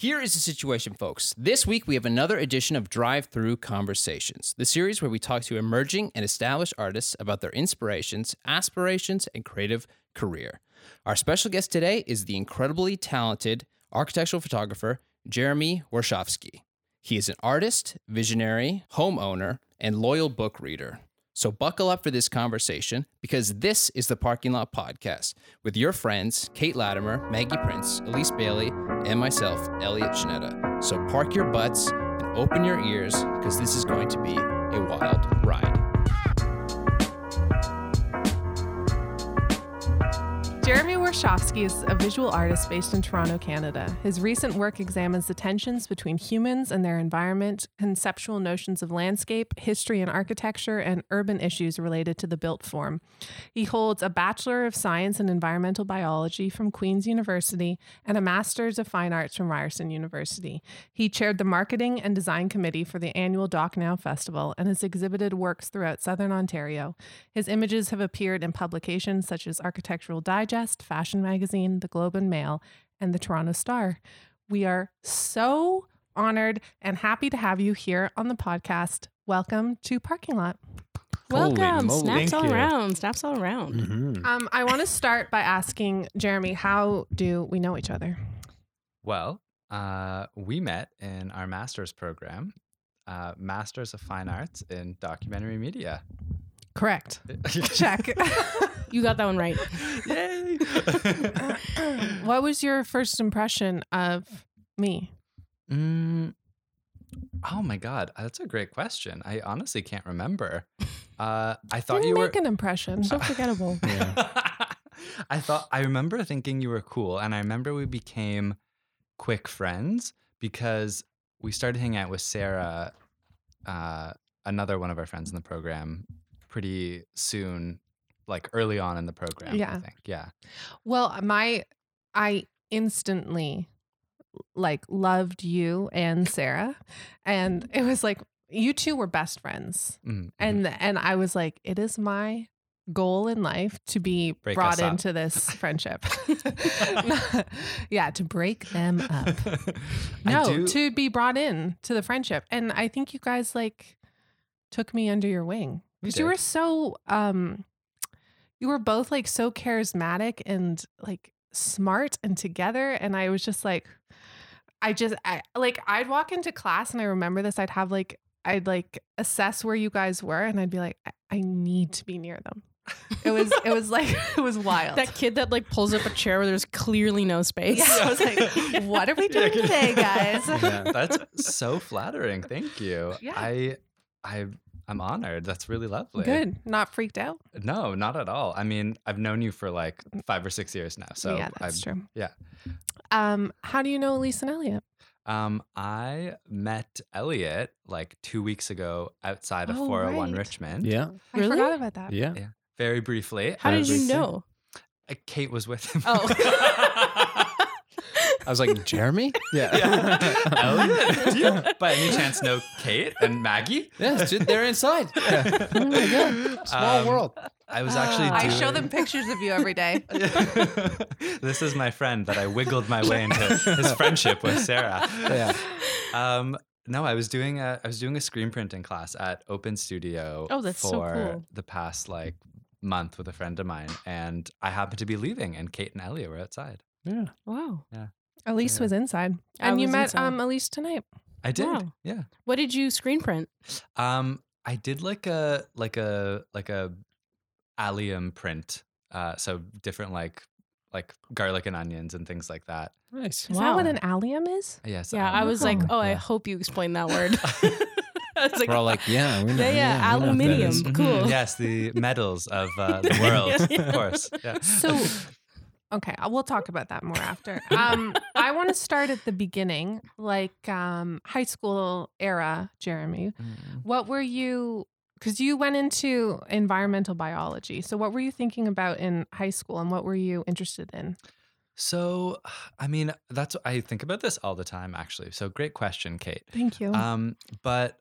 Here is the situation, folks. This week we have another edition of Drive Through Conversations, the series where we talk to emerging and established artists about their inspirations, aspirations, and creative career. Our special guest today is the incredibly talented architectural photographer Jeremy Warshawski. He is an artist, visionary, homeowner, and loyal book reader. So buckle up for this conversation because this is the Parking Lot Podcast with your friends Kate Latimer, Maggie Prince, Elise Bailey, and myself, Elliot Schnetta. So park your butts and open your ears because this is going to be a wild ride. Jeremy Warshawski is a visual artist based in Toronto, Canada. His recent work examines the tensions between humans and their environment, conceptual notions of landscape, history and architecture, and urban issues related to the built form. He holds a Bachelor of Science in Environmental Biology from Queen's University and a Master's of Fine Arts from Ryerson University. He chaired the Marketing and Design Committee for the annual Doc Now Festival and has exhibited works throughout Southern Ontario. His images have appeared in publications such as Architectural Digest, Fashion Magazine, The Globe and Mail, and the Toronto Star. We are so honored and happy to have you here on the podcast. Welcome to Parking Lot. Holy Welcome. moly. Snaps all around. Snaps all around. Mm-hmm. Um, I want to start by asking Jeremy, how do we know each other? Well, uh, we met in our master's program, uh, Masters of Fine Arts in Documentary Media. Correct. Check. You got that one right. Yay! what was your first impression of me? mm, oh my God, that's a great question. I honestly can't remember. Uh, I thought Didn't you were. make an impression. So forgettable. I thought I remember thinking you were cool, and I remember we became quick friends because we started hanging out with Sarah, uh, another one of our friends in the program, pretty soon, like early on in the program. Yeah. I think. Yeah. Well, my I instantly like loved you and Sarah and it was like you two were best friends. Mhm, mhm. And and I was like it is my goal in life to be Break brought into this friendship. yeah, to break them up. No, to be brought in to the friendship. And I think you guys like took me under your wing because you were so um you were both like so charismatic and like smart and together and I was just like I just I like I'd walk into class and I remember this I'd have like I'd like assess where you guys were and I'd be like I, I need to be near them. It was it was like it was wild. That kid that like pulls up a chair where there's clearly no space. yeah, I was like, what are we doing today, guys? Yeah, that's so flattering. Thank you. Yeah. I, I, I'm honored. That's really lovely. Good. Not freaked out. No, not at all. I mean, I've known you for like five or six years now. So yeah, that's I'm, true. yeah. Um, how do you know Elise and Elliot? Um, I met Elliot like two weeks ago outside of Oh, 401 right. Richmond. Yeah. I Really? forgot about that. Yeah. yeah. Very briefly. How did you know? Uh, Kate was with him. Oh. I was like, Jeremy? yeah. Elliot, do you by any chance know Kate and Maggie? Yeah, they're inside. Yeah. Oh my God. Small Um, world. I was actually I doing... show them pictures of you every day. this is my friend that I wiggled my way into his friendship with Sarah. Yeah. Um, no, I was doing a I was doing a screen printing class at Open Studio Oh, that's for so cool. the past like month with a friend of mine, and I happened to be leaving, and Kate and Elliot were outside. Yeah. Wow. Elise Yeah. was inside, I and you met inside. um Elise tonight. I did, Wow. yeah. What did you screen print? Um, I did like a like a like a allium print, uh, so different like like garlic and onions and things like that. Nice. Is that what an allium is? Yes, Yeah, I was like, Oh. oh, I hope you explained that word. I was like, We're all like, yeah, we know. Yeah, yeah, we know what that aluminium. is. Cool. Yes, the metals of uh, the world, of course. Yeah. So, okay, we'll talk about that more after. Um, I want to start at the beginning, like um, high school era, Jeremy. Mm. What were you? Because you went into environmental biology. So, what were you thinking about in high school, and what were you interested in? So, I mean, that's I think about this all the time, actually. So, great question, Kate. Thank you. Um, but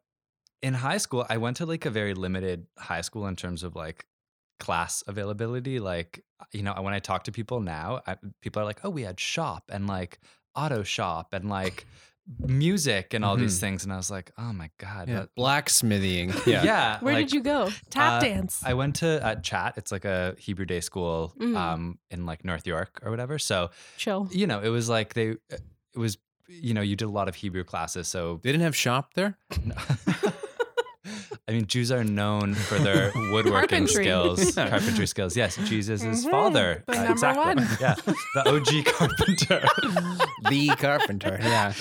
in high school, I went to like a very limited high school in terms of like class availability. Like, you know, when I talk to people now, I, people are like, "Oh, we had shop," and like auto shop and like music and all these Mhm. things. And I was like, oh my God. Yeah. that- Blacksmithing. yeah. Yeah. Where like, did you go? Tap uh, dance. I went to uh, Chat. It's like a Hebrew day school Mhm. um, in like North York or whatever. So, Chill. you know, it was like they, uh, it was, you know, you did a lot of Hebrew classes. So, They didn't have shop there? I mean, Jews are known for their woodworking Carpentry. skills, Yeah. carpentry skills. Yes, Jesus' Mhm, father. the Uh, number exactly. one. Yeah, the OG carpenter. the carpenter. Yeah.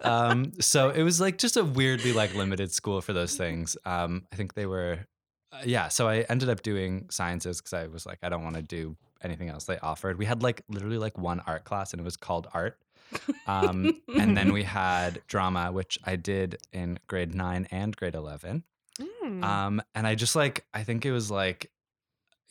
um, so it was like just a weirdly like limited school for those things. Um, I think they were, uh, yeah. So I ended up doing sciences because I was like, I don't want to do anything else they offered. We had like literally like one art class and it was called art. Um, and then we had drama, which I did in grade nine and grade 11. Mm. Um, and I just like, I think it was like,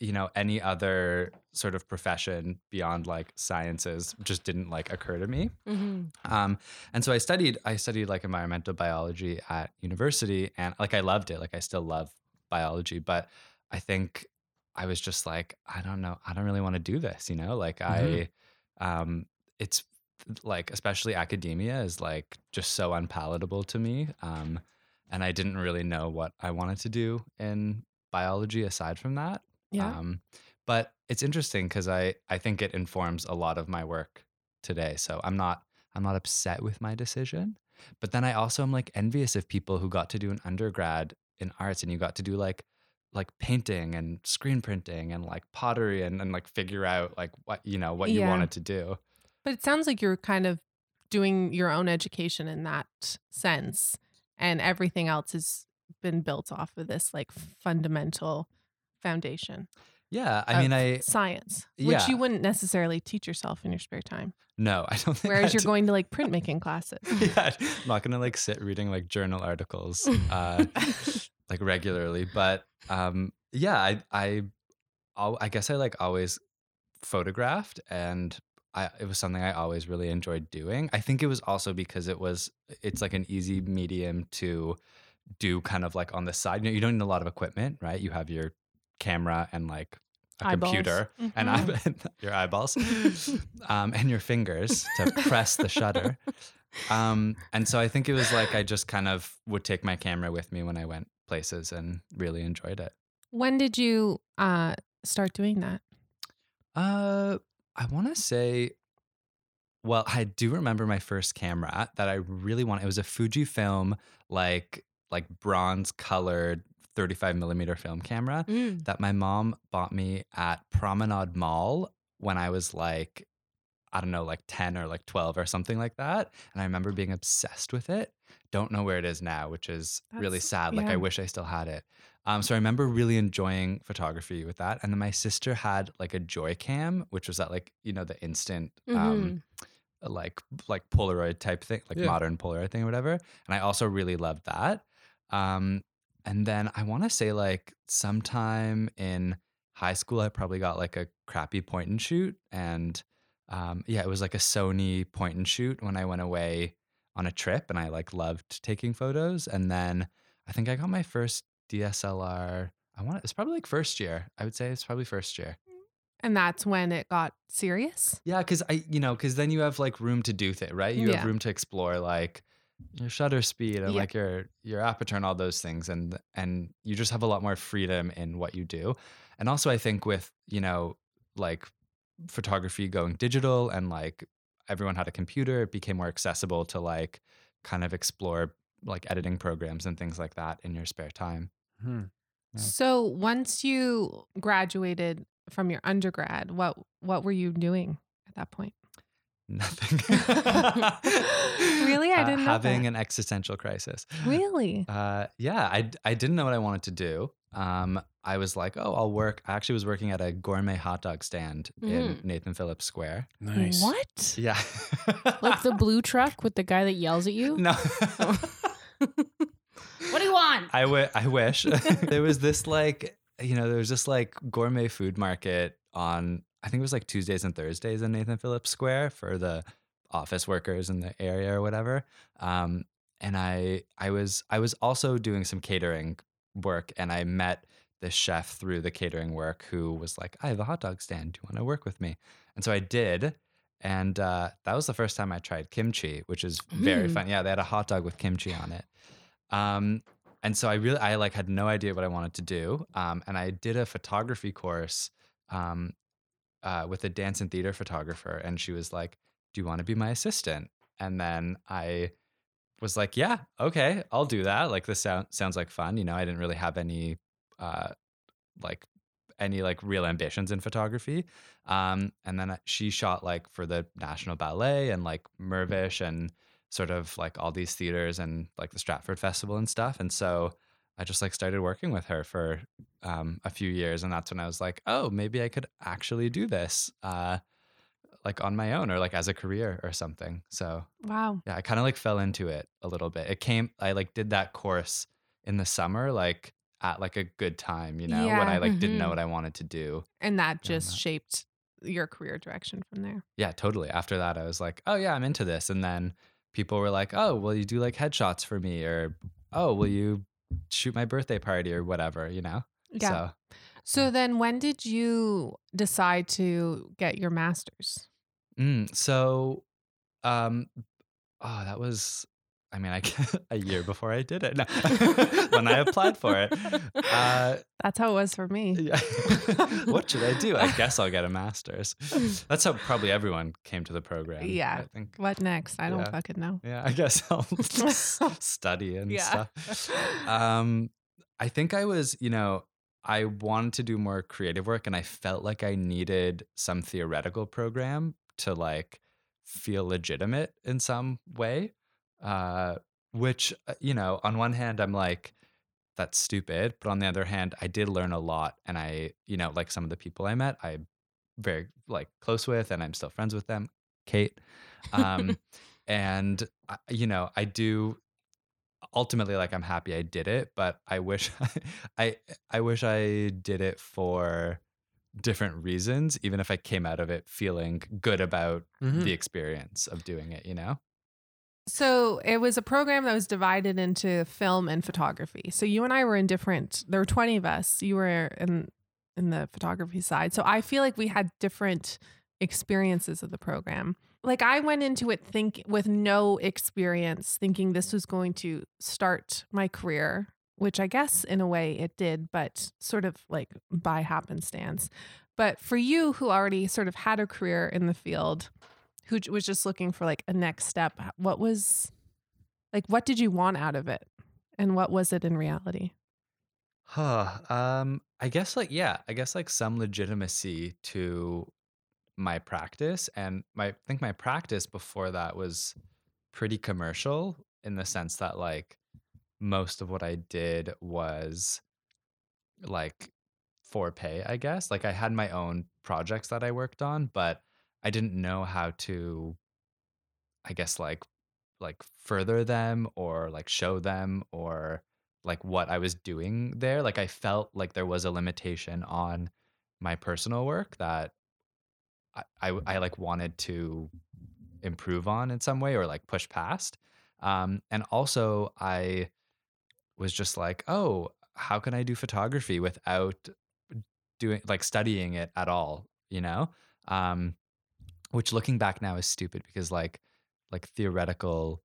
you know, any other sort of profession beyond like sciences just didn't like occur to me. hmm Um, and so I studied, I studied like environmental biology at university and like I loved it. Like I still love biology, but I think I was just like, I don't know, I don't really want to do this, you know? Like I, um, it's like, especially academia is like just so unpalatable to me. Um, and I didn't really know what I wanted to do in biology aside from that. yeah. Um, but it's interesting because I, I think it informs a lot of my work today. So I'm not I'm not upset with my decision. But then I also am like envious of people who got to do an undergrad in arts and you got to do like like painting and screen printing and like pottery and, and like figure out like what you know what you wanted to do. But it sounds like you're kind of doing your own education in that sense, and everything else has been built off of this like fundamental foundation. Yeah. I mean I science, which yeah. you wouldn't necessarily teach yourself in your spare time. no, I don't think Whereas you're going to like printmaking classes. yeah, I'm not gonna like sit reading like journal articles uh, like regularly, but um, yeah, I I I guess I like always photographed, and I it was something I always really enjoyed doing. I think it was also because it was it's like an easy medium to do kind of like on the side. You know, you don't need a lot of equipment, right? You have your camera and like a Eyeballs. computer and Mhm. eye- your eyeballs um, and your fingers to press the shutter. Um, and so I think it was like I just kind of would take my camera with me when I went places and really enjoyed it. When did you uh, start doing that? Uh, I want to say, well, I do remember my first camera that I really want. It was a Fujifilm, like like bronze colored 35 millimeter film camera Mm. that my mom bought me at Promenade Mall when I was like, I don't know, like 10 or like 12 or something like that. And I remember being obsessed with it. Don't know where it is now, which is really sad. Like, yeah. I wish I still had it. Um, so I remember really enjoying photography with that. And then my sister had like a Joycam, which was that like, you know, the instant um, like like Polaroid type thing, like Yeah. modern Polaroid thing or whatever. And I also really loved that. Um, and then I want to say like sometime in high school, I probably got like a crappy point and shoot, and um, yeah, it was like a Sony point and shoot when I went away on a trip, and I like loved taking photos. And then I think I got my first DSLR. I want it's probably like first year. I would say it's probably first year. Mm, and that's when it got serious. Yeah, because I, you know, because then you have like room to do things, right? You Yeah. have room to explore like your shutter speed and Yeah. like your your aperture and all those things, and and you just have a lot more freedom in what you do. And also, I think with you know like photography going digital and like everyone had a computer, it became more accessible to like kind of explore like editing programs and things like that in your spare time. Hmm. Yeah. So once you graduated from your undergrad, what what were you doing at that point? Nothing. Really? I Uh, didn't know having that. an existential crisis. Really? Uh, yeah, I, I didn't know what I wanted to do. Um, I was like, oh, I'll work. I actually was working at a gourmet hot dog stand in Mm. Nathan Phillips Square. Nice. What? Yeah. Like the blue truck with the guy that yells at you. no. What do you want? I, w- I wish. there was this like, you know, there was this like gourmet food market on, I think it was like Tuesdays and Thursdays in Nathan Phillips Square for the office workers in the area or whatever. Um, and I, I was, I was also doing some catering work and I met the chef through the catering work who was like, I have a hot dog stand. Do you want to work with me? And so I did. and uh, that was the first time I tried kimchi, which is very Mm. fun. Yeah, they had a hot dog with kimchi on it. Um, and so I really, I like had no idea what I wanted to do. Um, and I did a photography course um, uh, with a dance and theater photographer, and she was like, "Do you want to be my assistant?" And then I was like, "Yeah, okay, I'll do that." Like this sound, sounds like fun. You know, I didn't really have any uh, like any like real ambitions in photography. Um, and then she shot like for the National Ballet and like Mirvish and sort of like all these theaters and like the Stratford Festival and stuff. And so I just like started working with her for um, a few years, and that's when I was like, oh, maybe I could actually do this, uh, like on my own or like as a career or something. So Wow. yeah, I kind of like fell into it a little bit. It came, I like did that course in the summer, like at like a good time, you know, when I like didn't know mhm. what I wanted to do. And that Yeah, just that- shaped your career direction from there. Yeah, totally. After that, I was like, oh yeah, I'm into this. And then people were like, oh, will you do like headshots for me? Or, oh, will you shoot my birthday party or whatever, you know? Yeah. So So then when did you decide to get your master's? Mm, so, um, oh, that was, I mean, I a year before I did it. No, when I applied for it. Uh, That's how it was for me. yeah. what should I do? I guess I'll get a master's. That's how probably everyone came to the program. Yeah. I think. What next? I don't Yeah. fucking know. Yeah, I guess I'll study and Yeah. stuff. Um, I think I was, you know, I wanted to do more creative work and I felt like I needed some theoretical program to like feel legitimate in some way. Uh, which, uh, you know, on one hand, I'm like, that's stupid. But on the other hand, I did learn a lot. And I, you know, like some of the people I met, I'm very like close with and I'm still friends with them. Kate. Um, and I- you know i do ultimately like i'm happy i did it but i wish i i wish i did it for different reasons even if i came out of it feeling good about Mhm. the experience of doing it you know So it was a program that was divided into film and photography. So you and I were in different. There were twenty of us. You were in in the photography side. So I feel like we had different experiences of the program. Like I went into it think with no experience, thinking this was going to start my career, which I guess in a way it did, but sort of like by happenstance. But for you, who already sort of had a career in the field, who was just looking for like a next step what was like what did you want out of it and what was it in reality Huh. Um, I guess like yeah, I guess like some legitimacy to my practice and my I think my practice before that was pretty commercial in the sense that like most of what I did was like for pay, I guess. Like I had my own projects that I worked on, but I didn't know how to I guess like like further them or like show them or like what I was doing there. Like I felt like there was a limitation on my personal work that I, I, I like wanted to improve on in some way or like push past. Um, and also I was just like, oh, how can I do photography without doing like studying it at all, you know? Um, which looking back now is stupid because like like theoretical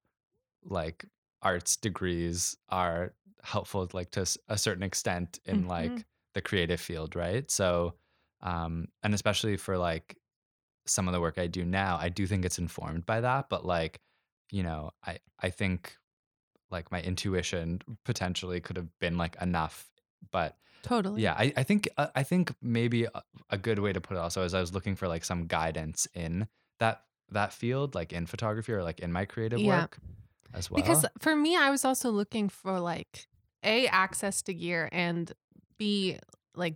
like arts degrees are helpful like to a certain extent in like Mhm. the creative field right so um and especially for like some of the work i do now i do think it's informed by that but like you know i i think like my intuition potentially could have been like enough but totally yeah i, I think uh, i think maybe a, a good way to put it also is i was looking for like some guidance in that that field like in photography or like in my creative Yeah. work as well because for me i was also looking for like a access to gear and b like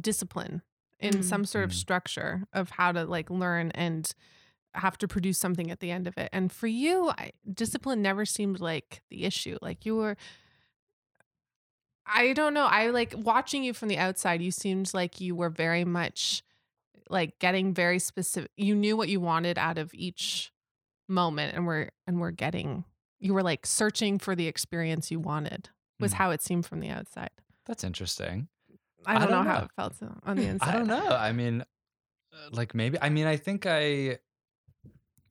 discipline in Mm. some sort of Mm. structure of how to like learn and have to produce something at the end of it and for you I, discipline never seemed like the issue like you were I don't know. I like watching you from the outside. You seemed like you were very much like getting very specific. You knew what you wanted out of each moment, and we're and we're getting. You were like searching for the experience you wanted. Was Mm. how it seemed from the outside. that's interesting I I don't, don't know, how it felt on the inside. i don't know i mean uh, like maybe i mean i think i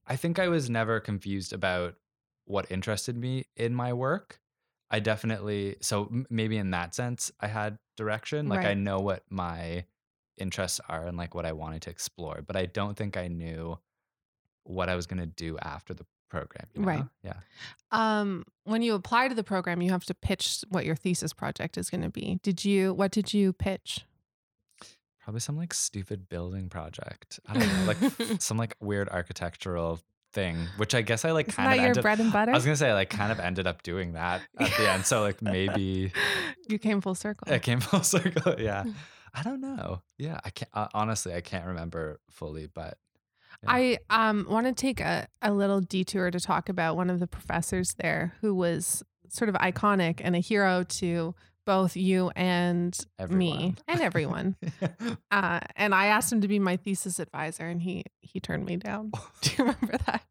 I think I was never confused about what interested me in my work. I definitely so maybe in that sense I had direction. Like I know what my interests are and like what I wanted to explore, but I don't think I knew what I was going to do after the program. you Right. Yeah. Um, when you apply to the program, you have to pitch what your thesis project is going to be. Did you? What did you pitch? Probably some like stupid building project. I don't know, like some like weird architectural thing, which I guess I like Isn't kind that of your ended. bread and butter? I was gonna say I like kind of ended up doing that at the end. So like maybe you came full circle. it came full circle. Yeah. I don't know. Yeah, I can't. Uh, honestly, I can't remember fully, but Yeah. I um want to take a, a little detour to talk about one of the professors there who was sort of iconic and a hero to both you and me and everyone. Uh, and I asked him to be my thesis advisor, and he he turned me down. Do you remember that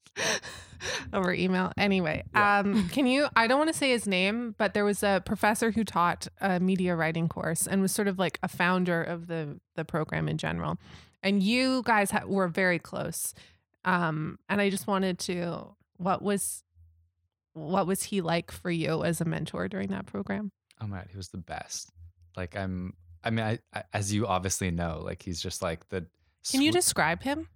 over email? Anyway, Yeah. um, can you? I don't want to say his name, but there was a professor who taught a media writing course and was sort of like a founder of the the program in general. And you guys ha- were very close. Um, and I just wanted to. What was what was he like for you as a mentor during that program? Oh my god, he was the best. Like I'm. I mean, I, I as you obviously know, like he's just like the. Can you describe him?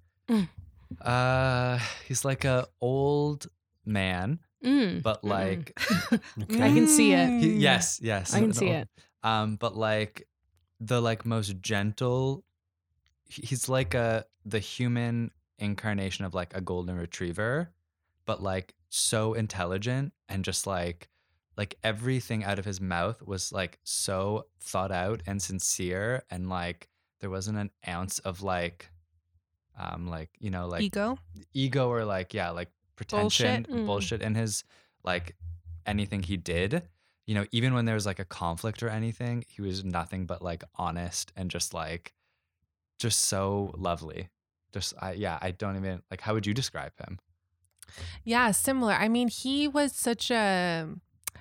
Uh, he's like a old man, Mm. but like I can see it. He, Mm. yes, yes. I can no, see it. Um, but like the like most gentle. He's like a the human incarnation of like a golden retriever, but like so intelligent and just like like everything out of his mouth was like so thought out and sincere and like there wasn't an ounce of like um like you know like Ego. ego or like yeah like pretension Bullshit. Mm. bullshit in his like anything he did you know even when there was like a conflict or anything he was nothing but like honest and just like just so lovely just i yeah i don't even like how would you describe him Yeah, similar. I mean, he was such a.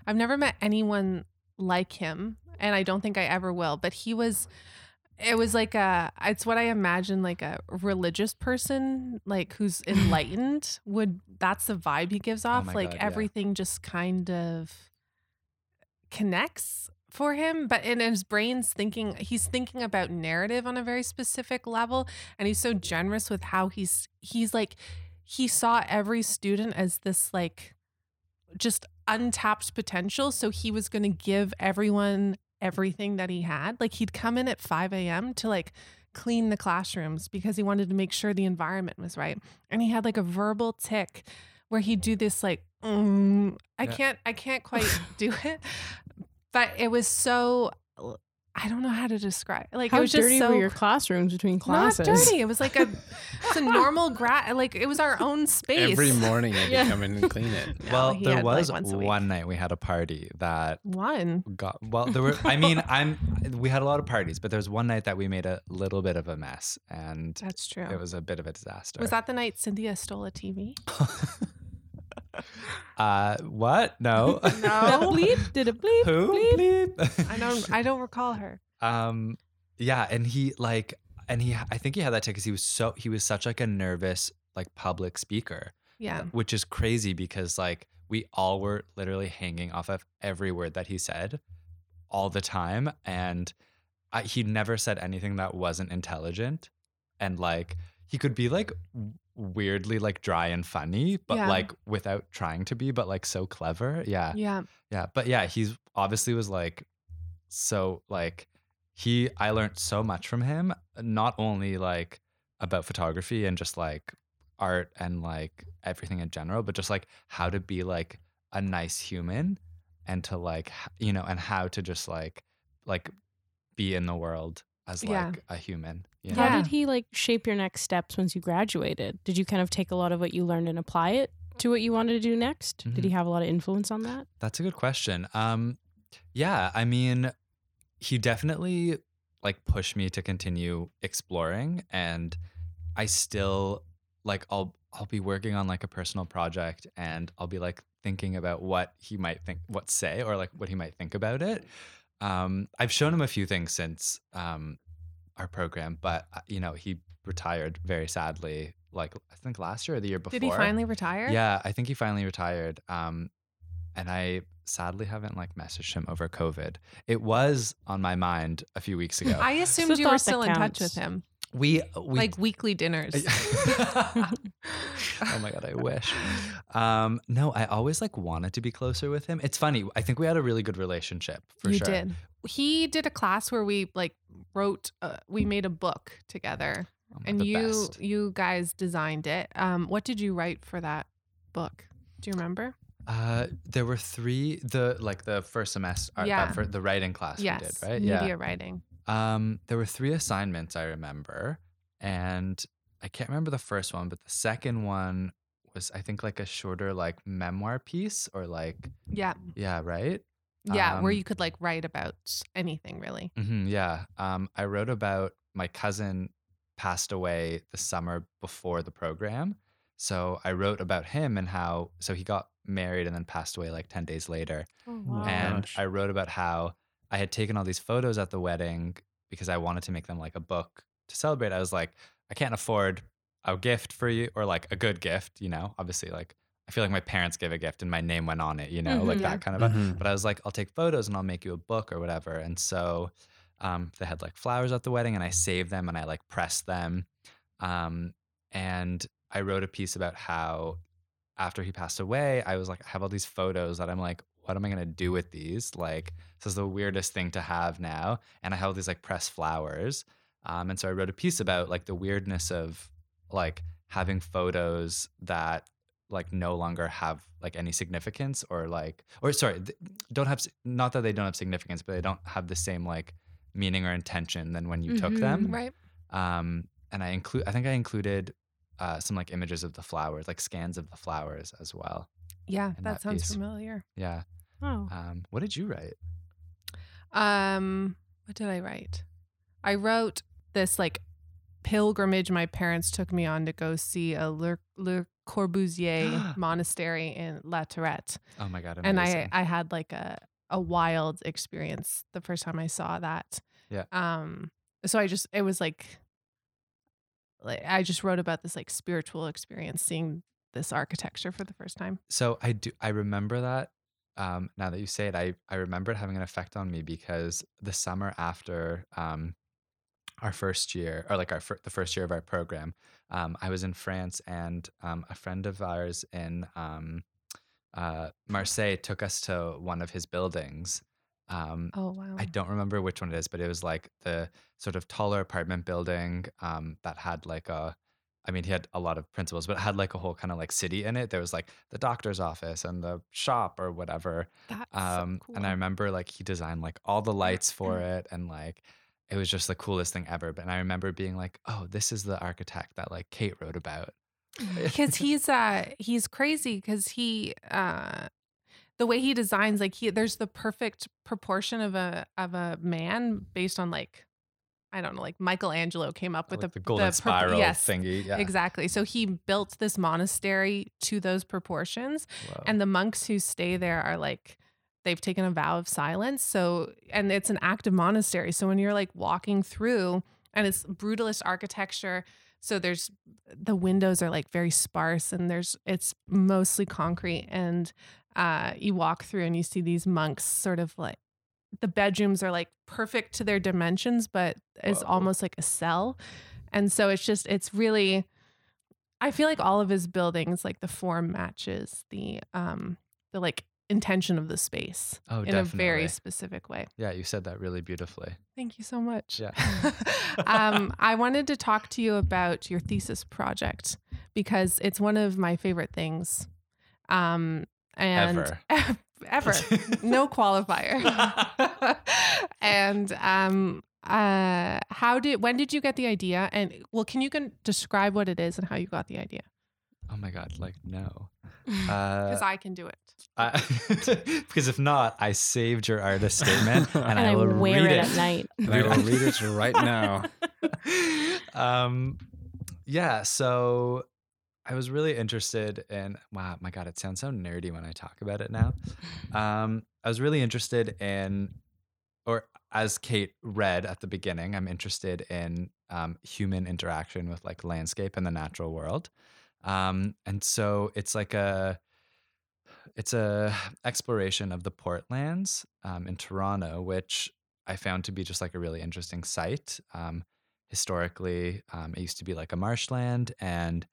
I've never met anyone like him, and I don't think I ever will. But he was. It was like a. It's what I imagine like a religious person, like who's enlightened. would that's the vibe he gives oh off? my like God, yeah. everything just kind of connects for him but in his brain's thinking he's thinking about narrative on a very specific level and he's so generous with how he's he's like he saw every student as this like just untapped potential so he was going to give everyone everything that he had like he'd come in at 5 a.m to like clean the classrooms because he wanted to make sure the environment was right and he had like a verbal tick where he'd do this like mm, i Yeah. can't i can't quite do it but it was so i don't know how to describe like How it was just dirty so were your classrooms between classes? not dirty it was like a it's a normal grad like it was our own space Every morning I Yeah. could come in and clean it. No, well there had, like, was once a week. one night we had a party that one got well there were i mean i'm we had a lot of parties but there was one night that we made a little bit of a mess and that's true it was a bit of a disaster was that the night cynthia stole a tv uh what no it bleep? Did it bleep? who Bleep? Bleep. i don't i don't recall her um yeah and he like and he i think he had that because he was so he was such like a nervous like public speaker yeah which is crazy because like we all were literally hanging off of every word that he said all the time and I, he never said anything that wasn't intelligent and like he could be like weirdly like dry and funny but Yeah. like without trying to be but like so clever yeah yeah yeah, but yeah, he's obviously was like so like he I learned so much from him, not only like about photography and just like art and like everything in general, but just like how to be like a nice human and to like you know and how to just like like be in the world as like a human. You know? How did he like shape your next steps once you graduated? Did you kind of take a lot of what you learned and apply it to what you wanted to do next? Did he have a lot of influence on that? That's a good question. Um, yeah, I mean, he definitely like pushed me to continue exploring, and I still like I'll I'll be working on like a personal project, and I'll be like thinking about what he might think, what say, or like what he might think about it. Um, I've shown him a few things since um, our program, but uh, you know he retired very sadly like I think last year or the year before. Did he finally retire? Yeah, I think he finally retired. Um, and I sadly haven't like messaged him over COVID. It was on my mind a few weeks ago. I assumed you were that still in touch with him, we we like weekly dinners. oh my god, I wish. Um, no, I always like wanted to be closer with him. It's funny. I think we had a really good relationship for you sure. did. He did a class where we like wrote. Uh, we made a book together, Oh and you best. you guys designed it. Um, what did you write for that book? Do you remember? Uh, there were three. The like the first semester, uh, Yeah. for the writing class yes, we did, right? media Yeah. writing. Um, there were three assignments I remember, and I can't remember the first one, but the second one was I think like a shorter like memoir piece or like Yeah, yeah, right? yeah, where Um, you could like write about anything really. hmm yeah. Um, I wrote about my cousin passed away the summer before the program. So I wrote about him and how so he got married and then passed away like 10 days later. Oh, wow. and gosh. I wrote about how I had taken all these photos at the wedding because I wanted to make them like a book to celebrate. I was like, I can't afford a gift for you or like a good gift, you know. Obviously, like I feel like my parents gave a gift and my name went on it, you know, like Mhm. that kind of. A, Mhm. but I was like, I'll take photos and I'll make you a book or whatever. And so um, they had like flowers at the wedding, and I saved them and I like pressed them. Um, and I wrote a piece about how after he passed away, I was like, I have all these photos that I'm like, what am I gonna do with these? Like, this is the weirdest thing to have now. And I have all these like pressed flowers. Um, and so I wrote a piece about like the weirdness of like having photos that like no longer have like any significance or like or sorry don't have not that they don't have significance but they don't have the same like meaning or intention than when you took them Right. um and i include i think i included uh some like images of the flowers like scans of the flowers as well Yeah, that, that sounds piece. familiar. yeah Oh. um what did you write Um, what did I write? I wrote this like pilgrimage my parents took me on to go see a Le, Le Corbusier monastery in La Tourette. oh my god and I. I had like a a wild experience the first time I saw that. Yeah. Um so I just it was like like I just wrote about this like spiritual experience seeing this architecture for the first time. so i do i remember that um now that you say it i i remember it having an effect on me because the summer after um our first year or like our fir- the first year of our program um i was in france and um a friend of ours in um uh marseille took us to one of his buildings um Oh wow. I don't remember which one it is, but it was like the sort of taller apartment building um, that had like a, I mean, he had a lot of principles, but it had like a whole kind of like city in it. There was like the doctor's office and the shop or whatever. That's Um, so cool. And I remember like he designed like all the lights for it and like it was just the coolest thing ever. But and I remember being like, oh, this is the architect that like Kate wrote about. because he's uh he's crazy because he uh the way he designs like he there's the perfect proportion of a of a man based on like I don't know like Michelangelo came up with like the, the golden the spiral yes, thingy. Yeah. Exactly. So he built this monastery to those proportions Whoa. and the monks who stay there are like they've taken a vow of silence so and it's an active monastery so when you're like walking through and it's brutalist architecture so there's the windows are like very sparse and there's it's mostly concrete and uh you walk through and you see these monks sort of like the bedrooms are like perfect to their dimensions but it's Whoa. almost like a cell and so it's just it's really I feel like all of his buildings, like the form matches the um the like intention of the space oh, in a very specific way. Yeah, you said that really beautifully. Thank you so much. Yeah. um, I wanted to talk to you about your thesis project because it's one of my favorite things. Um, and Ever. ever. no qualifier. and um, uh, how did when did you get the idea? And well, can you can describe what it is and how you got the idea? Oh my god, like no. Because Uh, I can do it. I, because if not, I saved your artist statement and, and I, I will wear read it it. at night. And I will read it right now. um, yeah. So I was really interested in. Wow, my God, it sounds so nerdy when I talk about it now. Um, I was really interested in, or as Kate read at the beginning, I'm interested in um, human interaction with like landscape and the natural world. Um, and so it's like a it's a exploration of the Portlands um, in Toronto, which I found to be just like a really interesting site. Um, historically, um, it used to be like a marshland, and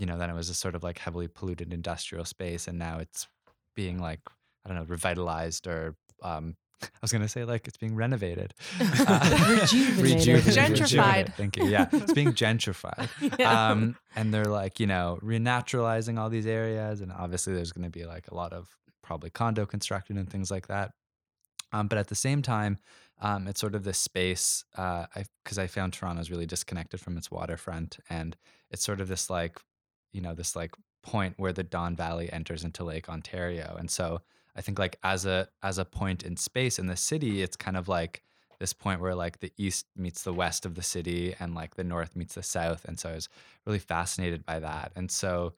you know then it was a sort of like heavily polluted industrial space, and now it's being like I don't know revitalized or um, I was gonna say like it's being renovated, uh, Rejuvenated. Gentrified. Thank you. Yeah, it's being gentrified. Yeah. Um, and they're like you know renaturalizing all these areas, and obviously there's going to be like a lot of probably condo construction and things like that. Um, but at the same time, um, it's sort of this space uh, I because I found Toronto is really disconnected from its waterfront, and it's sort of this like you know this like point where the Don Valley enters into Lake Ontario, and so I think like as a as a point in space in the city, it's kind of like this point where like the east meets the west of the city and like the north meets the south, and so I was really fascinated by that, and so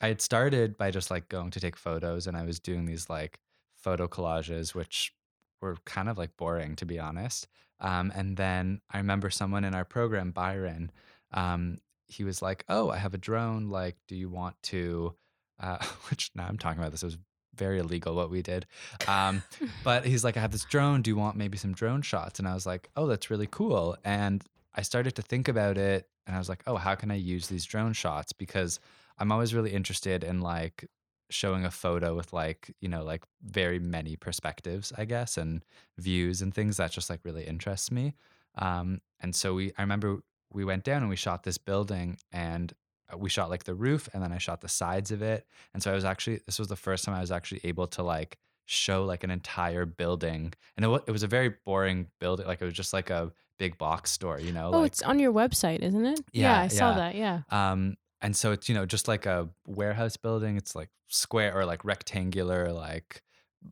I had started by just like going to take photos, and I was doing these like photo collages, which were kind of like boring to be honest. Um, and then I remember someone in our program, Byron, um, he was like, "Oh, I have a drone. Like, do you want to?" Uh, which now I'm talking about this. It was very illegal what we did. Um, but he's like, "I have this drone. Do you want maybe some drone shots?" And I was like, "Oh, that's really cool." And I started to think about it, and I was like, "Oh, how can I use these drone shots?" Because I'm always really interested in like showing a photo with like you know like very many perspectives i guess and views and things that just like really interests me um and so we i remember we went down and we shot this building and uh, we shot like the roof and then i shot the sides of it and so i was actually this was the first time i was actually able to like show like an entire building and it, it was a very boring building like it was just like a big box store you know Oh, like it's on your website, isn't it? Yeah, I saw yeah. that. Yeah. um, and so it's you know just like a warehouse building. It's like square or like rectangular, like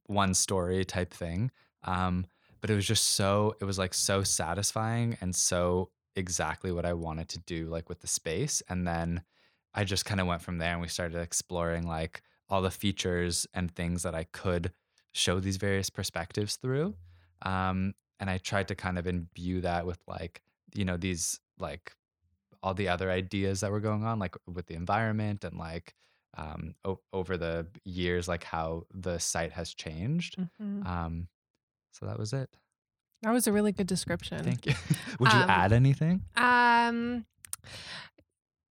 one story type thing. Um, but it was just so it was like so satisfying and so exactly what I wanted to do like with the space. And then I just kind of went from there and we started exploring like all the features and things that I could show these various perspectives through. Um, and I tried to kind of imbue that with like, you know, these like all the other ideas that were going on, like with the environment and like um, o- over the years, like how the site has changed. Mhm. Um, so that was it. That was a really good description. Thank you. Would you Um, add anything? Um,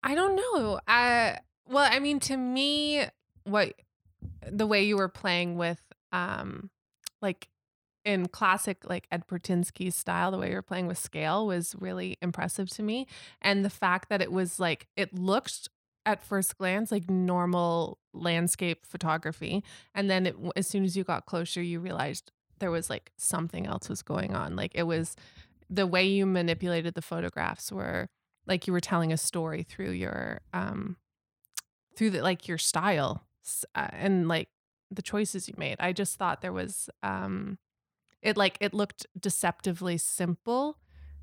I don't know. I well, I mean, to me, what the way you were playing with, um, like in classic like Ed Burtynsky's style, the way you were playing with scale was really impressive to me, and the fact that it was like it looked at first glance like normal landscape photography, and then it, as soon as you got closer, you realized there was like something else was going on. Like it was the way you manipulated the photographs were like you were telling a story through your um through the like your style uh, and like the choices you made i just thought there was um it like it looked deceptively simple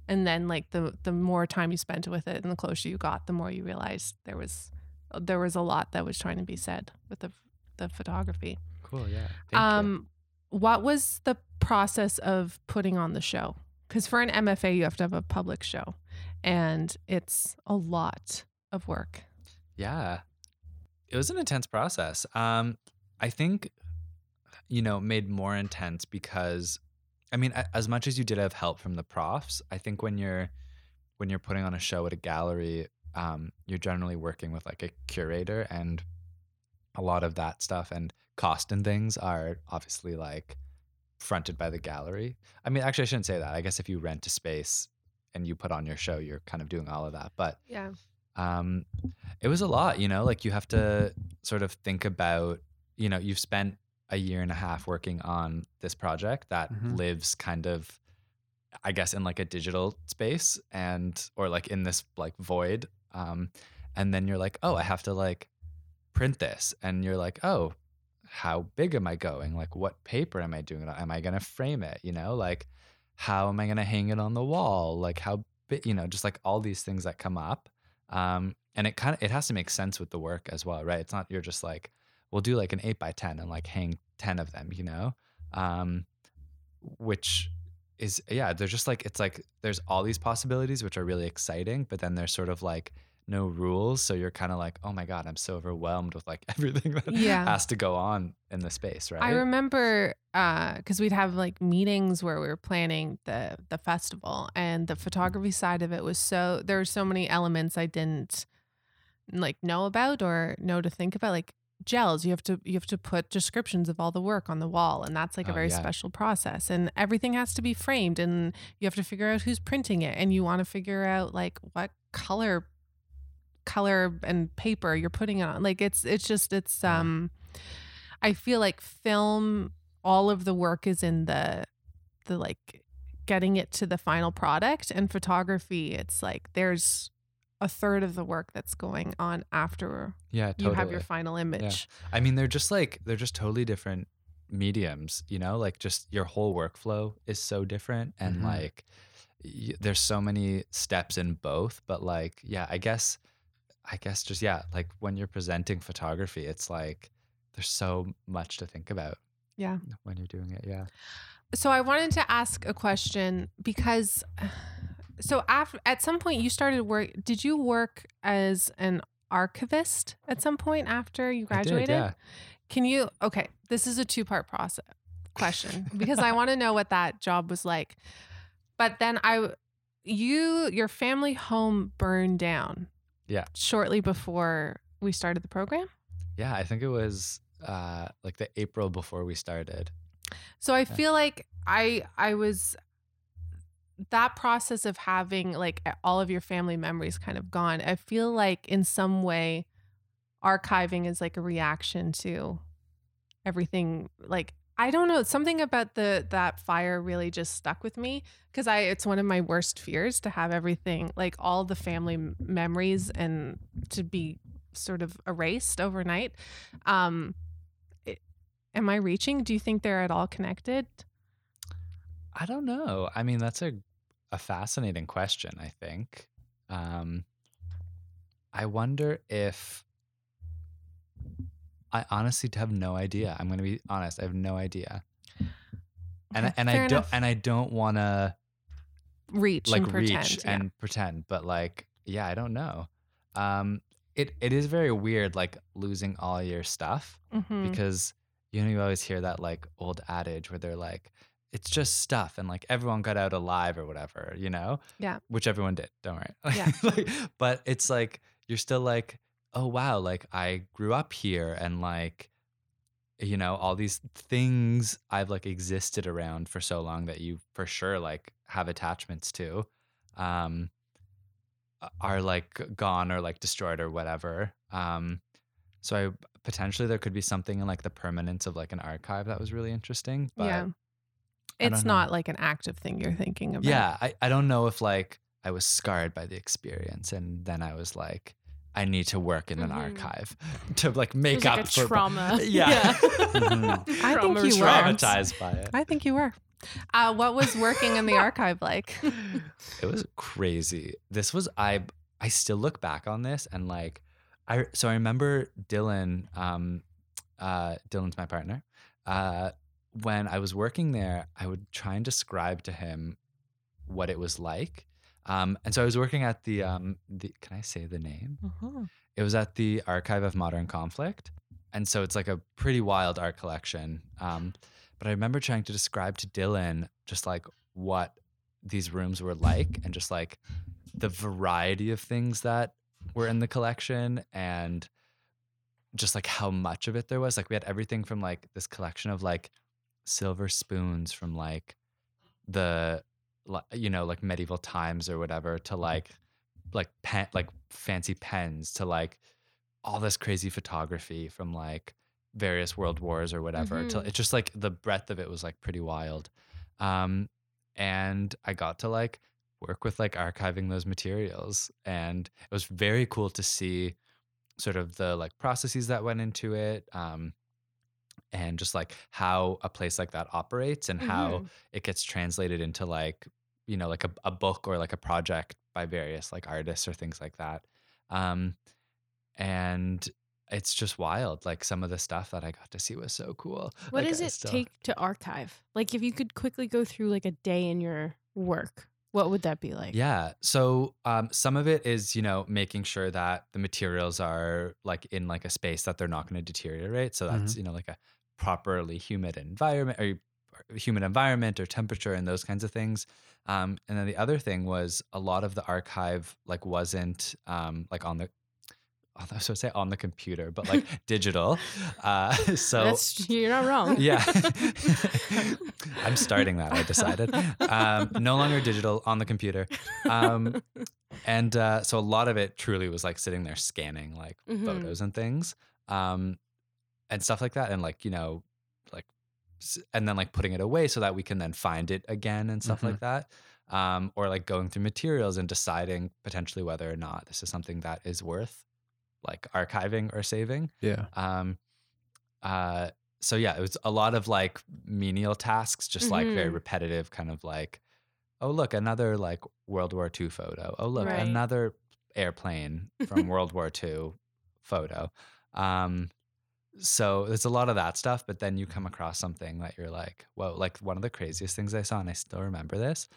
and then like the the more time you spent with it and the closer you got the more you realized there was there was a lot that was trying to be said with the the photography Cool. Yeah. Thank um, what was the process of putting on the show? Because for an MFA, you have to have a public show, and it's a lot of work. Yeah. It was an intense process. Um, I think, you know, made more intense because, I mean, as much as you did have help from the profs, I think when you're when you're putting on a show at a gallery, um, you're generally working with like a curator, and a lot of that stuff and cost and things are obviously like fronted by the gallery. I mean, actually, I shouldn't say that. I guess if you rent a space and you put on your show, you're kind of doing all of that, but Yeah. um, it was a lot, you know, like you have to sort of think about, you know, you've spent a year and a half working on this project that Mhm. lives kind of, I guess, in like a digital space and, or like in this like void. Um, and then you're like, oh, I have to like print this. And you're like, oh, how big am I going? Like, what paper am I doing? Am I going to frame it? You know, like, how am I going to hang it on the wall? Like, how big, you know, just like all these things that come up um, and it kind of it has to make sense with the work as well right it's not you're just like we'll do like an 8 by 10 and like hang 10 of them you know um, which is yeah, they're just like it's like there's all these possibilities which are really exciting, but then there's sort of like no rules, so you're kind of like, oh my god, I'm so overwhelmed with like everything that Yeah. has to go on in the space, right? I remember uh because we'd have like meetings where we were planning the the festival, and the photography side of it was so there were so many elements I didn't like know about or know to think about, like gels. You have to you have to put descriptions of all the work on the wall, and that's like a Oh, very yeah. special process. And everything has to be framed, and you have to figure out who's printing it, and you want to figure out like what color color and paper you're putting it on like it's it's just it's um i feel like film all of the work is in the the like getting it to the final product and photography it's like there's a third of the work that's going on after yeah, you have your final image I mean, they're just like they're just totally different mediums, you know? Like just your whole workflow is so different and Mhm. like y- there's so many steps in both, but like yeah, I guess I guess just yeah, like when you're presenting photography, it's like there's so much to think about yeah when you're doing it. Yeah. so i wanted to ask a question because so after at some point you started work did you work as an archivist at some point after you I did, graduated yeah. Can you? Okay, this is a two part process question because I want to know what that job was like. But then I, you, your family home burned down. Yeah. Shortly before we started the program. Yeah, I think it was uh like the April before we started. So I feel like I I was that process of having like all of your family memories kind of gone. I feel like in some way archiving is like a reaction to everything like I don't know something about the that fire really just stuck with me because I it's one of my worst fears to have everything like all the family m- memories and to be sort of erased overnight. Um it- am I reaching? Do you think they're at all connected? I don't know. I mean, that's a a fascinating question, I think. Um I wonder if I honestly have no idea. I'm going to be honest. I have no idea. And Okay, and I don't enough. and I don't want to reach like and pretend. reach yeah. and pretend, but like yeah, I don't know. Um it it is very weird like losing all your stuff Mhm. because you know you always hear that like old adage where they're like it's just stuff and like everyone got out alive or whatever you know Yeah. which everyone did don't worry Yeah. like, but it's like you're still like oh wow like i grew up here and like you know all these things i've like existed around for so long that you for sure like have attachments to um are like gone or like destroyed or whatever um so I potentially there could be something in like the permanence of like an archive that was really interesting. But yeah. It's know. not like an active thing you're thinking about. yeah, I, I don't know if like I was scarred by the experience and then I was like, I need to work in an Mhm. archive to like make was up like a for trauma. Yeah. Mhm. I think you were. traumatized by it. I think you were. Uh, what was working in the archive like? it was crazy. This was I I still look back on this and like I so I remember Dylan um uh Dylan's my partner. Uh when I was working there, I would try and describe to him what it was like. Um and so I was working at the um the can I say the name? Mhm. It was at the Archive of Modern Conflict. And so it's like a pretty wild art collection. Um, but I remember trying to describe to Dylan just like what these rooms were like and just like the variety of things that were in the collection and just like how much of it there was. Like we had everything from like this collection of like silver spoons from like the you know like medieval times or whatever to like like pen like fancy pens to like all this crazy photography from like various world wars or whatever to Mhm. it's just like the breadth of it was like pretty wild um and i got to like work with like archiving those materials and it was very cool to see sort of the like processes that went into it um and just like how a place like that operates and how Mhm. it gets translated into like you know like a, a book or like a project by various like artists or things like that um and it's just wild. Like some of the stuff that I got to see was so cool. What Like, does I it still- take to archive? Like, if you could quickly go through like a day in your work, what would that be like? Yeah. So um, some of it is, you know, making sure that the materials are like in like a space that they're not going to deteriorate. So that's, you know, like a properly humid environment or humid environment or temperature and those kinds of things. Um, and then the other thing was a lot of the archive like wasn't um, like on the I was going to say on the computer, but like digital. Uh, so That's you're not wrong. yeah. I'm starting that, I decided. Um, no longer digital on the computer. Um, and uh, so a lot of it truly was like sitting there scanning like Mhm. photos and things um, and stuff like that. And like, you know, and then like putting it away so that we can then find it again and stuff like that. Um, or like going through materials and deciding potentially whether or not this is something that is worth like archiving or saving. Yeah. Um, uh, so yeah, it was a lot of like menial tasks, just like very Mhm. repetitive, kind of like, oh look, another like World War II photo. Oh look, Right. another airplane from World War II photo. Um, so there's a lot of that stuff, but then you come across something that you're like, whoa, like one of the craziest things I saw, and I still remember this.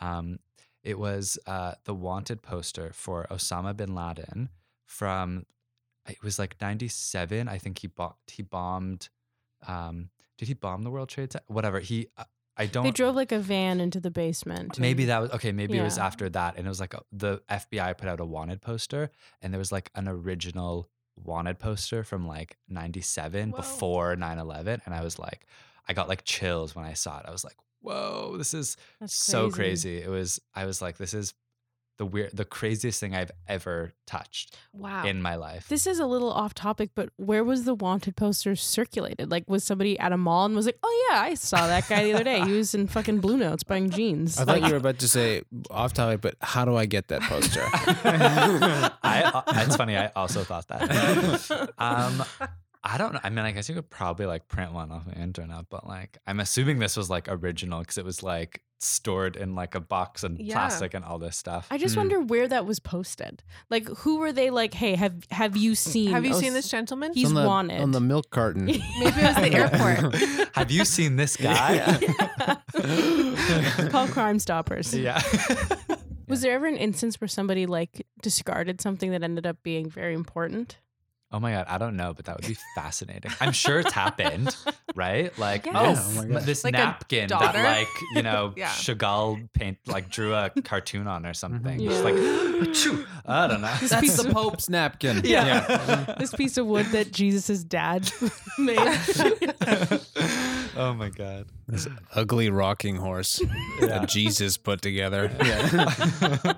Um, it was uh, the wanted poster for Osama bin Laden from it was like 97 i think he bought he bombed um did he bomb the world trade center whatever he uh, i don't They drove like a van into the basement. maybe that was okay maybe it was after that and it was like a, the fbi put out a wanted poster and there was like an original wanted poster from like 97 Whoa. before 9-11 and i was like i got like chills when i saw it. I was like whoa this is That's so crazy. It was i was like this is the weird the craziest thing i've ever touched Wow. in my life This is a little off topic, but where was the wanted poster circulated? Like, was somebody at a mall and was like, "Oh yeah, I saw that guy the other day. He was in fucking Bluenotes buying jeans." I thought you were about to say off topic, but how do I get that poster? I, uh, it's funny. I also thought that. um, I don't know. I mean, I guess you could probably like print one off the internet, but like, I'm assuming this was like original because it was like stored in like a box and Yeah. plastic and all this stuff. I just Hmm. wonder where that was posted. Like, who were they? Like, hey, have have you seen? Have you Os- seen this gentleman? He's on the, wanted. on the milk carton. Maybe it was the airport. Have you seen this guy? Call Crime Stoppers. yeah. Was there ever an instance where somebody like discarded something that ended up being very important? Oh my god, I don't know, but that would be fascinating. I'm sure it's happened, right? Like Yes. oh, oh this Like napkin that like, you know, Yeah. Chagall paint like drew a cartoon on or something. Mhm. Just like achoo. I don't know. This That's piece of Pope's napkin. Yeah. this piece of wood that Jesus's dad made. oh my god. This ugly rocking horse Yeah. that Jesus put together.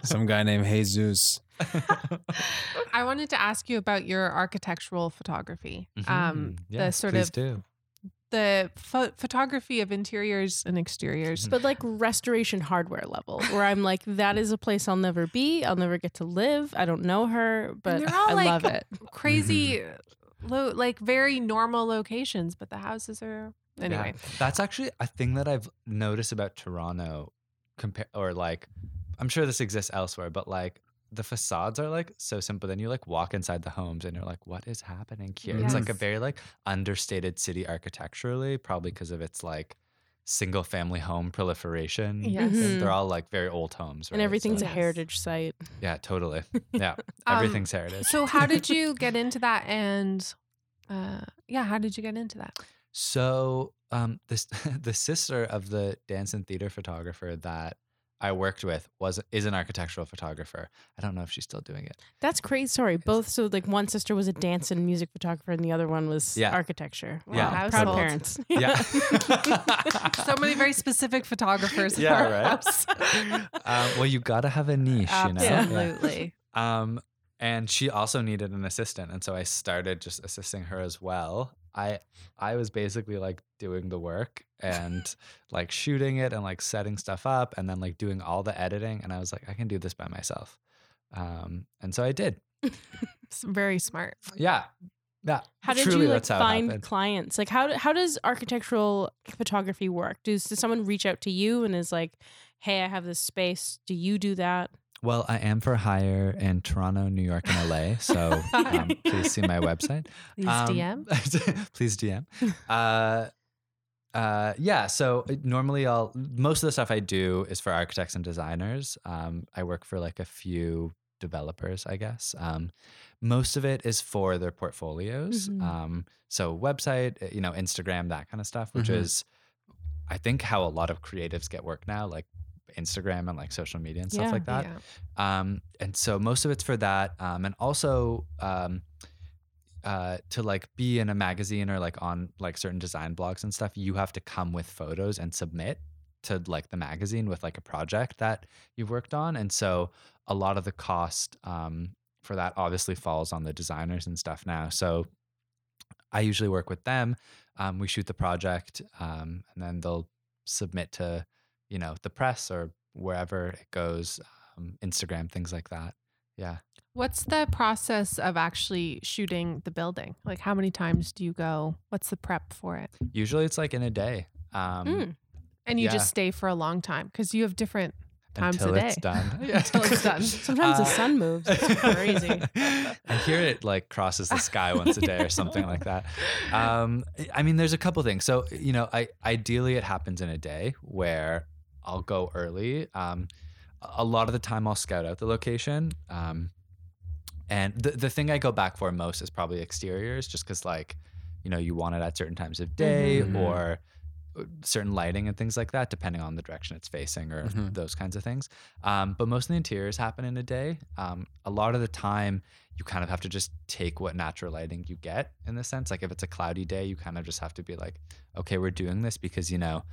Some guy named Jesus. I wanted to ask you about your architectural photography. Um, Mhm. the sort please of do. the pho- photography of interiors and exteriors. but like restoration hardware level, where I'm like, that is a place I'll never be. I'll never get to live. I don't know her, but they're all, I like, love it. Crazy, Mm-hmm. lo- like very normal locations, but the houses are anyway. Yeah. That's actually a thing that I've noticed about Toronto compare or like I'm sure this exists elsewhere, but like the facades are like so simple. Then you like walk inside the homes and you're like, what is happening here? It's like a very like understated city architecturally, probably because of its like single family home proliferation. Yes. Mhm. They're all like very old homes. And everything's So- a Yes. heritage site. yeah, totally. Yeah. Um, Everything's heritage. So how did you get into that? And uh, yeah, how did you get into that? So um this the sister of the dance and theater photographer that I worked with was is an architectural photographer. I don't know if she's still doing it. That's crazy. Sorry, both. So like one sister was a dance and music photographer, and the other one was Yeah. architecture. Yeah. Wow, proud Household. parents. Yeah. So many very specific photographers. Yeah, our right. um, well, you gotta have a niche, you know. Yeah. Absolutely. Um, and she also needed an assistant, and so I started just assisting her as well. I I was basically like doing the work and like shooting it and like setting stuff up and then like doing all the editing. And I was like, I can do this by myself. Um, and so I did. It's very smart. Yeah. Yeah. How did you like that's how it find clients? Like how how does architectural photography work? Does does someone reach out to you and is like, "Hey, I have this space. Do you do that?" Well, I am for hire in Toronto, New York, and LA. So um, please see my website. Please Um, DM. please DM. Uh, uh, yeah. So uh, normally, I'll most of the stuff I do is for architects and designers. Um, I work for like a few developers, I guess. Um, most of it is for their portfolios. Mhm. Um, so website, you know, Instagram, that kind of stuff, which Mhm. is, I think, how a lot of creatives get work now, like Instagram and like social media and stuff Yeah. like that. Yeah. Um, and so most of it's for that. Um, and also um, uh, to like be in a magazine or like on like certain design blogs and stuff, you have to come with photos and submit to like the magazine with like a project that you've worked on. And so a lot of the cost um, for that obviously falls on the designers and stuff now. So I usually work with them. Um, we shoot the project um, and then they'll submit to, you know, the press or wherever it goes, um, Instagram, things like that. Yeah. What's the process of actually shooting the building? Like, how many times do you go? What's the prep for it? Usually it's like in a day. Um, Mm. And you Yeah. just stay for a long time because you have different times a until day. it's done. Until it's done. Sometimes the Uh, sun moves. It's crazy. I hear it like crosses the sky once a day or something like that. Um, I mean, there's a couple things. So you know, I ideally it happens in a day where I'll go early. Um, a lot of the time I'll scout out the location. Um, and the the thing I go back for most is probably exteriors, just because like, you know, you want it at certain times of day Mhm. or uh, certain lighting and things like that, depending on the direction it's facing or Mhm. those kinds of things. Um, but most of the interiors happen in a day. Um, a lot of the time, you kind of have to just take what natural lighting you get in the sense. Like if it's a cloudy day, you kind of just have to be like, okay, we're doing this because you know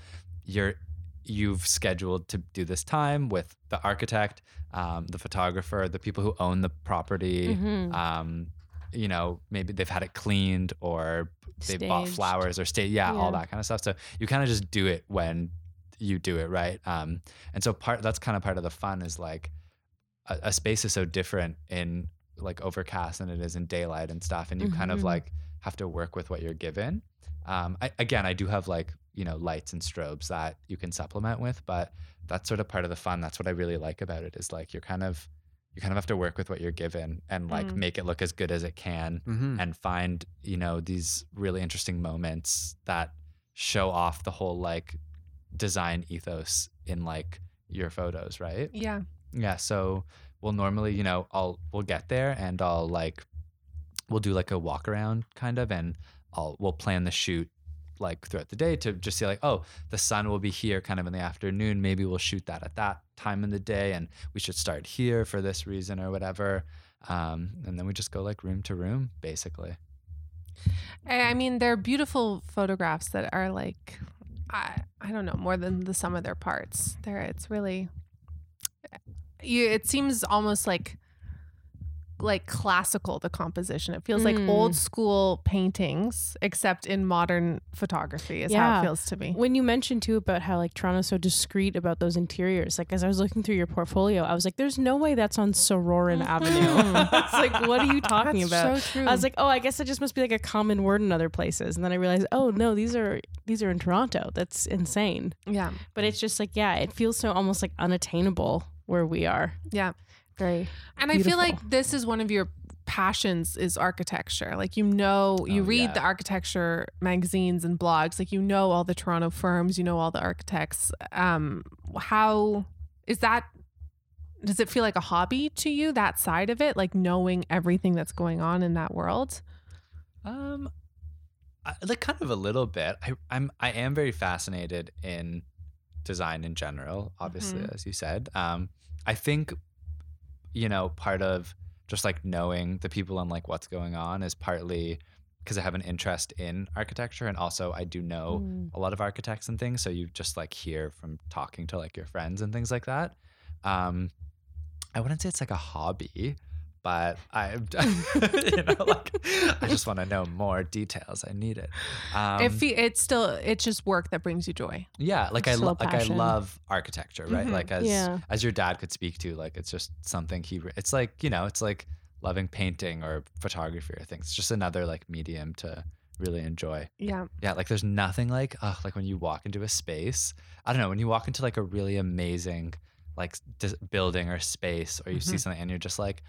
you're you've scheduled to do this time with the architect, um, the photographer, the people who own the property. Mhm. Um, you know, maybe they've had it cleaned or they bought flowers or stay, yeah, all that kind of stuff. So you kind of just do it when you do it, right? Um, and so part that's kind of part of the fun is like a, a space is so different in like overcast than it is in daylight and stuff, and you kind of Mhm. like have to work with what you're given. Um, I, again, I do have like you know lights and strobes that you can supplement with, but that's sort of part of the fun. That's what I really like about it is like you're kind of you kind of have to work with what you're given and like Mm. make it look as good as it can Mm-hmm. and find you know these really interesting moments that show off the whole like design ethos in like your photos right Yeah. yeah so we'll normally you know i'll we'll get there and i'll like we'll do like a walk around kind of and i'll we'll plan the shoot like throughout the day to just see like oh the sun will be here kind of in the afternoon maybe we'll shoot that at that time in the day and we should start here for this reason or whatever um, and then we just go like room to room basically I mean, they're beautiful photographs that are like, I I don't know, more than the sum of their parts. There, it's really, you. It seems almost like, like classical the composition. It feels like Mm. old school paintings, except in modern photography. Is how it feels to me. When you mentioned too about how like Toronto's so discreet about those interiors, like as I was looking through your portfolio, I was like, "There's no way that's on Sorauren Avenue." it's like, what are you talking That's about? So true. I was like, "Oh, I guess it just must be like a common word in other places." And then I realized, "Oh no, these are these are in Toronto. That's insane." yeah, But it's just like, yeah, it feels so almost like unattainable where we are. yeah. Very And I feel like this is one of your passions is architecture. Like you know, you Oh, read yeah. the architecture magazines and blogs. Like you know all the Toronto firms, you know all the architects. Um, how is that? Does it feel like a hobby to you? That side of it, like knowing everything that's going on in that world. Um, I, like kind of a little bit. I, I'm I am very fascinated in design in general. Obviously, Mhm. as you said, um, I think you know part of just like knowing the people and like what's going on is partly because I have an interest in architecture and also I do know Mm. a lot of architects and things. So you just like hear from talking to like your friends and things like that. Um, I wouldn't say it's like a hobby, but I, you know, like I just want to know more details. I need it. Um, it fe- it's still it's just work that brings you joy. yeah, like I Still lo- like I love architecture, right? Mhm. Like as Yeah. as your dad could speak to, like it's just something he. re- It's like you know, it's like loving painting or photography or things. It's just another like medium to really enjoy. Yeah, Yeah, like there's nothing like uh, like when you walk into a space. I don't know when you walk into like a really amazing like dis- building or space, or you see Mhm. something and you're just like,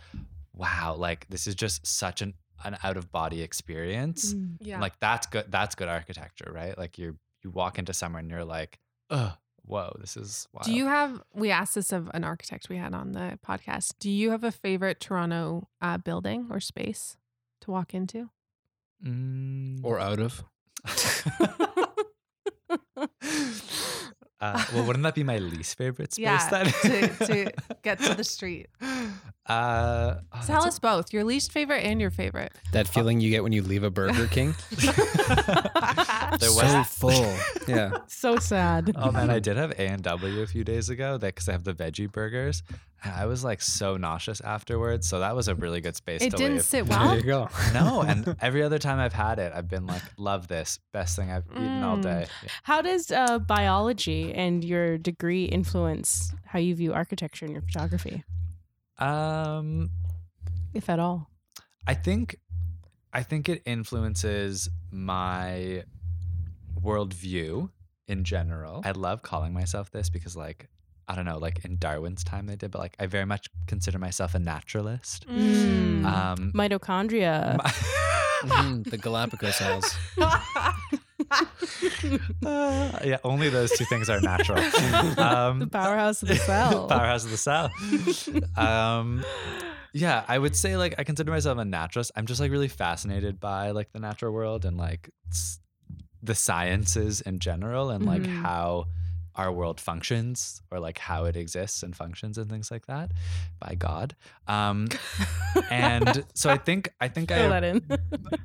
wow, like this is just such an an out of body experience. Mm. Yeah. Like that's good. That's good architecture, right? Like you're you walk into somewhere and you're like, oh, whoa, this is wild. Do you have? We asked this of an architect we had on the podcast. Do you have a favorite Toronto uh, building or space to walk into? Mm. Or out of. uh, well, wouldn't that be my least favorite space? Yeah, then? to- to get to the street. Uh, oh, Tell that's us both your least favorite and your favorite. That feeling you get when you leave a Burger King. a- there so full. Yeah. So sad. Oh man, I did have A and W a few days ago. That because I have the veggie burgers. And I was like so nauseous afterwards. So that was a really good space It to didn't leave. sit There well. you go. No, and every other time I've had it, I've been like, love this, best thing I've eaten all Mm. day. How does uh, biology and your degree influence how you view architecture and your photography, Um, if at all? I think I think it influences my worldview in general. I love calling myself this because like I don't know, like in Darwin's time they did, but like I very much consider myself a naturalist. Mm. Um Mitochondria. Mhm, the Galapagos Isles. uh, yeah, only those two things are natural. Um, the powerhouse of the cell. powerhouse of the cell. um, yeah, I would say like I consider myself a naturalist. I'm just like really fascinated by like the natural world and like the sciences in general and like Mhm. how our world functions or like how it exists and functions and things like that by God. Um, and so I think I think I that in.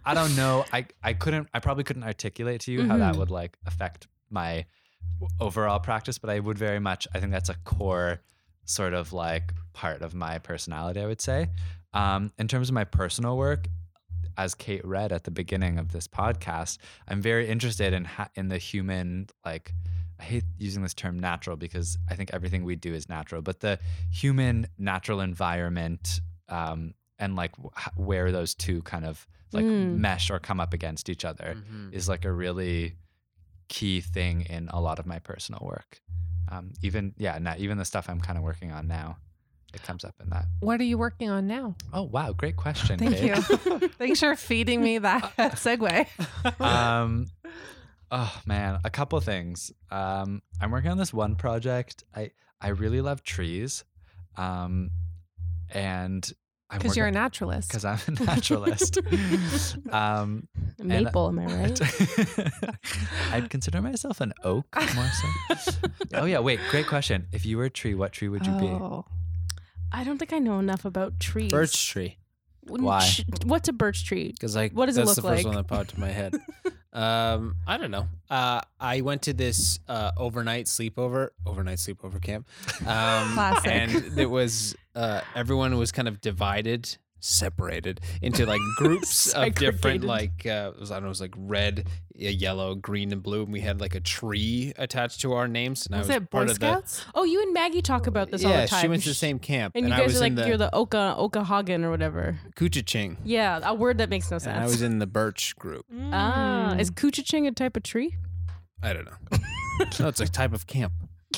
I don't know. I I couldn't. I probably couldn't articulate to you how that Mhm. would like affect my overall practice, but I would very much. I think that's a core sort of like part of my personality. I would say. Um, in terms of my personal work, as Kate read at the beginning of this podcast, I'm very interested in ha- in the human like. I hate using this term natural because I think everything we do is natural, but the human natural environment um, and like wh- where those two kind of like Mm. mesh or come up against each other Mhm. is like a really key thing in a lot of my personal work. Um, even yeah, not even the stuff I'm kind of working on now, it comes up in that. What are you working on now? Oh wow, great question. Thank Kate. you. Thanks for feeding me that segue. um, oh man, a couple things. Um, I'm working on this one project. I I really love trees, um, and I'm Because you're a naturalist. because I'm a naturalist. um, Maple, am I right? I'd consider myself an oak more so. oh yeah, wait, great question. If you were a tree, what tree would you be? Oh. I don't think I know enough about trees. Birch tree. Why? What's a birch tree? Because like What does it look like? that's look the first like? one that popped to my head. Um, I don't know. Uh, I went to this uh, overnight sleepover, overnight sleepover camp. Um, Classic. And it was uh, everyone was kind of divided, separated into like groups of different like uh, it was I don't know, it was like red, yellow, green, and blue. And we had like a tree attached to our names. And I Was was it Boy part of Scouts? Oh, you and Maggie talk about this all the time. she went to the same camp, And you I guys was are like, the you're the Oka Okahagan or whatever. Couchiching, Yeah, a word that makes no sense. and I was in the birch group. ah, Mm. is Couchiching a type of tree? I don't know. no, it's a type of camp.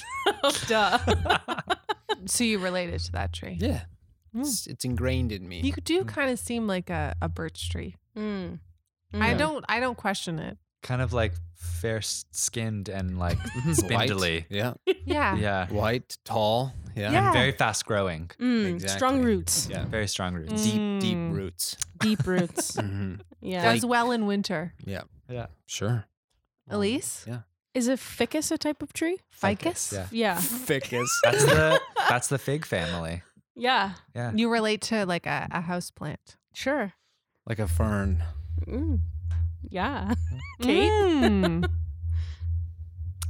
Duh. So you related to that tree. Yeah. Mm. It's, it's ingrained in me. You do kind of seem like a, a birch tree. Mm. I Mm. don't I don't question it. kind of like fair skinned and like White. spindly. Yeah. Yeah. Yeah. White, tall. Yeah. Yeah. And very fast growing. Mm, Exactly. Strong roots, Yeah. Very strong roots. Deep, deep Mm. roots. deep roots. hmm Yeah. Does well in winter. Yeah. Yeah. Sure. Elise? Yeah. Is a ficus a type of tree? Ficus? Yeah. Yeah. Ficus. That's the that's the fig family. Yeah. Yeah. You relate to like a, a house plant. Sure. like a fern. Mm. Yeah. Kate? Mm.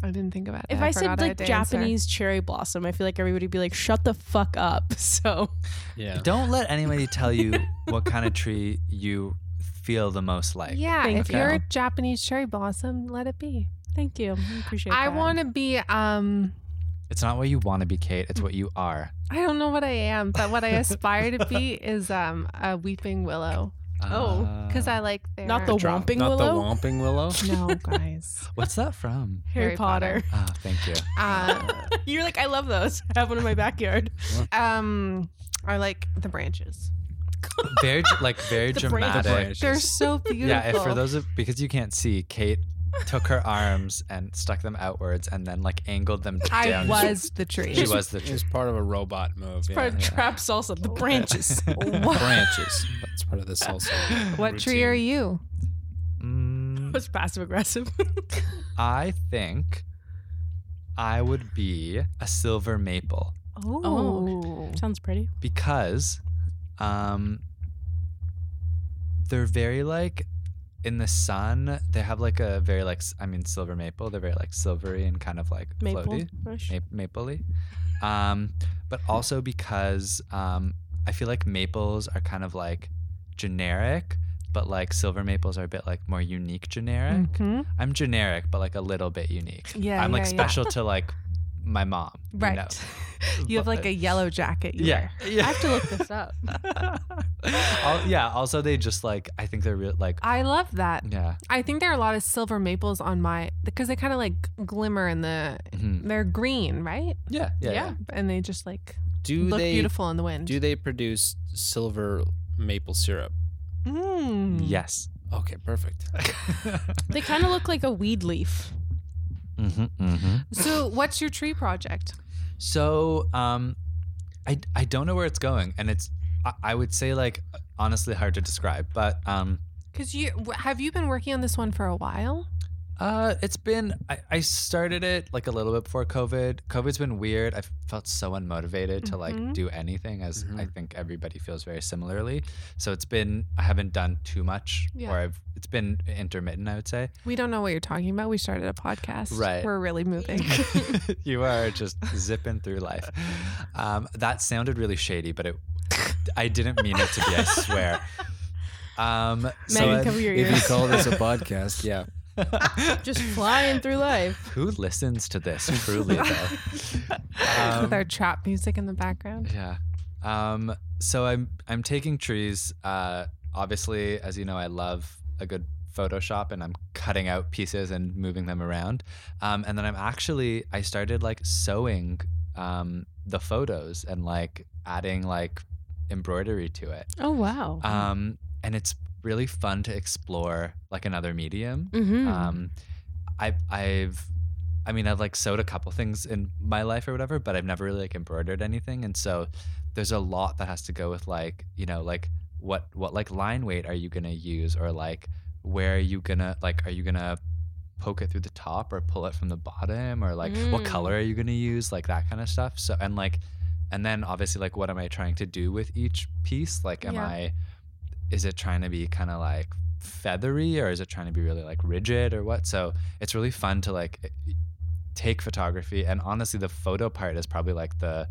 I didn't think about it. If I, forgot said like had to answer. Japanese cherry blossom, I feel like everybody would be like, "Shut the fuck up." So Yeah. Don't let anybody tell you what kind of tree you feel the most like. Yeah, Thank if you're a Japanese cherry blossom, let it be. thank you. I appreciate I that. want to be um It's not what you want to be, Kate. It's what you are. I don't know what I am, but what I aspire to be is um a weeping willow Oh, Uh, because I like their Not the Drop- Whomping Not willow? the Whomping Willow. no guys. What's that from? Harry, Harry Potter. Potter. Oh, thank you. Uh, You're like, I love those. I have one in my backyard. um, I like the branches. Very like very The brain- the dramatic. They're so beautiful. Yeah, if for those of because you can't see, Kate took her arms and stuck them outwards and then like angled them I down. was the tree. She was the It was part of a robot move. Yeah. Part of trap salsa, the branches. Branches. That's part of the salsa. What tree are you? Mm, was passive aggressive. I think I would be a silver maple Oh. Sounds pretty. because um they're very like in the sun they have like a very like I mean silver maple they're very like silvery and kind of like Maple. floaty ma- mapley um but also because um I feel like maples are kind of like generic but like silver maples are a bit like more unique generic Mhm. I'm generic but like a little bit unique Yeah, I'm like yeah, yeah. special to like my mom you Right. know? You have like a yellow jacket. You yeah, wear. yeah. I have to look this up. Yeah. Also, they just like I think they're real like I love that. yeah. I think there are a lot of silver maples on my because they kind of like glimmer in the. Mhm. They're green, right? Yeah, yeah, yeah. and they just like Do look they beautiful in the wind. do they produce silver maple syrup? Mm. Yes. Okay, perfect. They kind of look like a weed leaf. Hmm hmm So, what's your tree project? So, um, I I don't know where it's going, and it's I, I would say like honestly hard to describe, but um, Because you have you been working on this one for a while? Uh, it's been I, I started it like a little bit before COVID. COVID's been weird. I felt so unmotivated to like Mhm. do anything, as I Mhm. think everybody feels very similarly. So it's been I haven't done too much, Yeah. or I've it's been intermittent. I would say. We don't know what you're talking about. We started a podcast. Right. We're really moving. you are just zipping through life. Um, that sounded really shady, but it I didn't mean it to be. I swear. Um, so Megan, I- cover your If you call this a podcast, yeah. Just flying through life. who listens to this truly though? With Um, our trap music in the background. yeah. Um, so I'm I'm taking trees. Uh, obviously, as you know, I love a good Photoshop, and I'm cutting out pieces and moving them around. Um, and then I'm actually I started like sewing um, the photos and like adding like embroidery to it. Oh wow. Um, and it's really fun to explore like another medium. mm-hmm. Um, I, I've, I mean, I've like sewed a couple things in my life or whatever, but I've never really like embroidered anything. And so there's a lot that has to go with like, you know, like what, what like line weight are you going to use or like where are you going to, like, are you going to poke it through the top or pull it from the bottom or like what Mm. color are you going to use? Like that kind of stuff. So, and like, and then obviously like what am I trying to do with each piece? Like, am Yeah. I, is it trying to be kind of like feathery or is it trying to be really like rigid or what? So it's really fun to like take photography and honestly the photo part is probably like the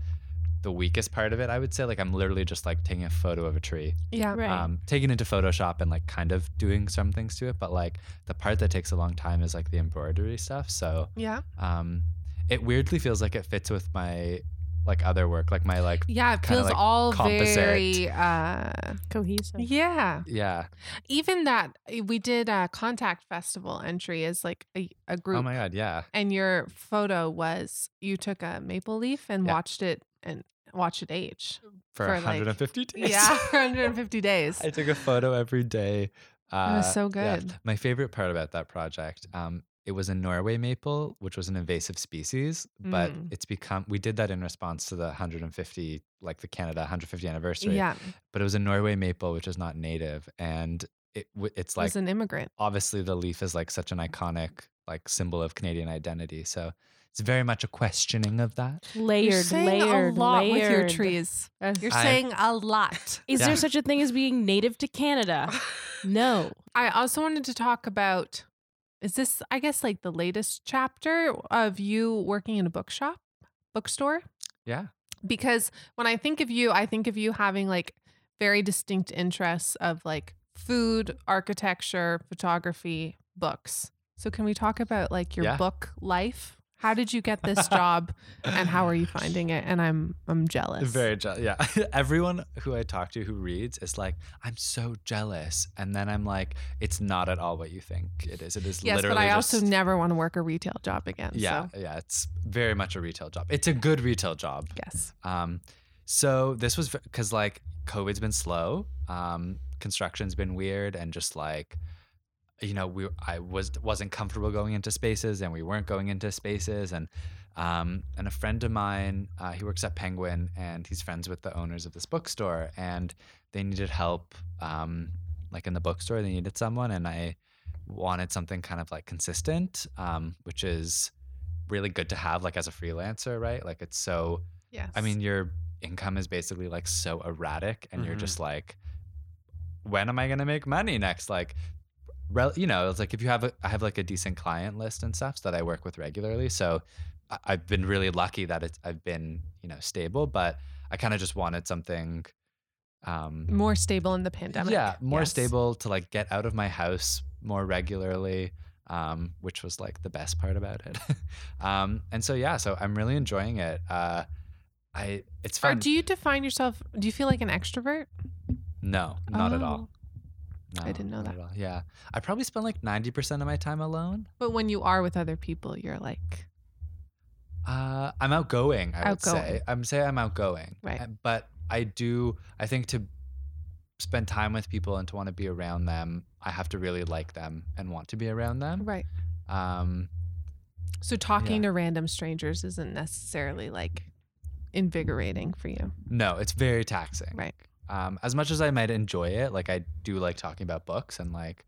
the weakest part of it I would say like I'm literally just like taking a photo of a tree Yeah. right. um taking it into Photoshop and like kind of doing some things to it but like the part that takes a long time is like the embroidery stuff so Yeah. um it weirdly feels like it fits with my like other work like my like Yeah. It feels like all composite. very. Uh, Cohesive. yeah. yeah Even that we did a contact festival entry as like a, a group. oh my god yeah and your photo was you took a maple leaf and Yeah. watched it and watched it age. for, For, like- 150 days Yeah, 150 days. I took a photo every day. Uh, was so yeah. good. My favorite part about that project, um, it was a Norway maple, which was an invasive species, but Mm. it's become. We did that in response to the 150, like the Canada 150 anniversary. yeah, But it was a Norway maple, which is not native, and it it's like, like was an immigrant. obviously the leaf is like such an iconic like symbol of Canadian identity. So it's very much a questioning of that. Layered, You're saying layered, a lot layered. with your trees. That's- You're I- saying a lot. Is Yeah. there such a thing as being native to Canada? No. I also wanted to talk about is this I guess like the latest chapter of you working in a bookshop, bookstore? Yeah. Because when I think of you, I think of you having like very distinct interests of like food, architecture, photography, books. So can we talk about like your Yeah. book life? How did you get this job and how are you finding it? And I'm I'm jealous. Very jealous. Yeah. Everyone who I talk to who reads is like, I'm so jealous. And then I'm like, it's not at all what you think it is. It is yes, literally but I just, also never want to work a retail job again. Yeah, So yeah. It's very much a retail job. It's a good retail job. yes. Um, so this was because like COVID's been slow, um, construction's been weird, and just like, you know, we I was wasn't comfortable going into spaces, and we weren't going into spaces, and um, and a friend of mine, uh, he works at Penguin, and he's friends with the owners of this bookstore, and they needed help, um, like in the bookstore, they needed someone, and I wanted something kind of like consistent, um, which is really good to have like as a freelancer, right? Like it's so Yes. I mean, your income is basically like so erratic, and you're Mhm. just like, when am I gonna make money next? Like, you know, it's like if you have a, I have like a decent client list and stuff that I work with regularly, so I've been really lucky that it's I've been you know stable, but I kind of just wanted something. Um, more stable in the pandemic. yeah, more Yes. stable to like get out of my house more regularly, um, which was like the best part about it. um, and so yeah, so I'm really enjoying it. Uh, I it's Or fun. do you define yourself? Do you feel like an extrovert? no, not at all. Oh. I didn't know that. At all. Yeah, I probably spend like ninety percent of my time alone. But when you are with other people, you're like, Uh, I'm outgoing. I would say. Outgoing. I'm say I'm outgoing. Right. Uh, But I do. I think to spend time with people and to want to be around them, I have to really like them and want to be around them. right. Um, So talking to random strangers isn't necessarily like invigorating for you. no, it's very taxing. Right. Um, as much as I might enjoy it, like I do like talking about books and like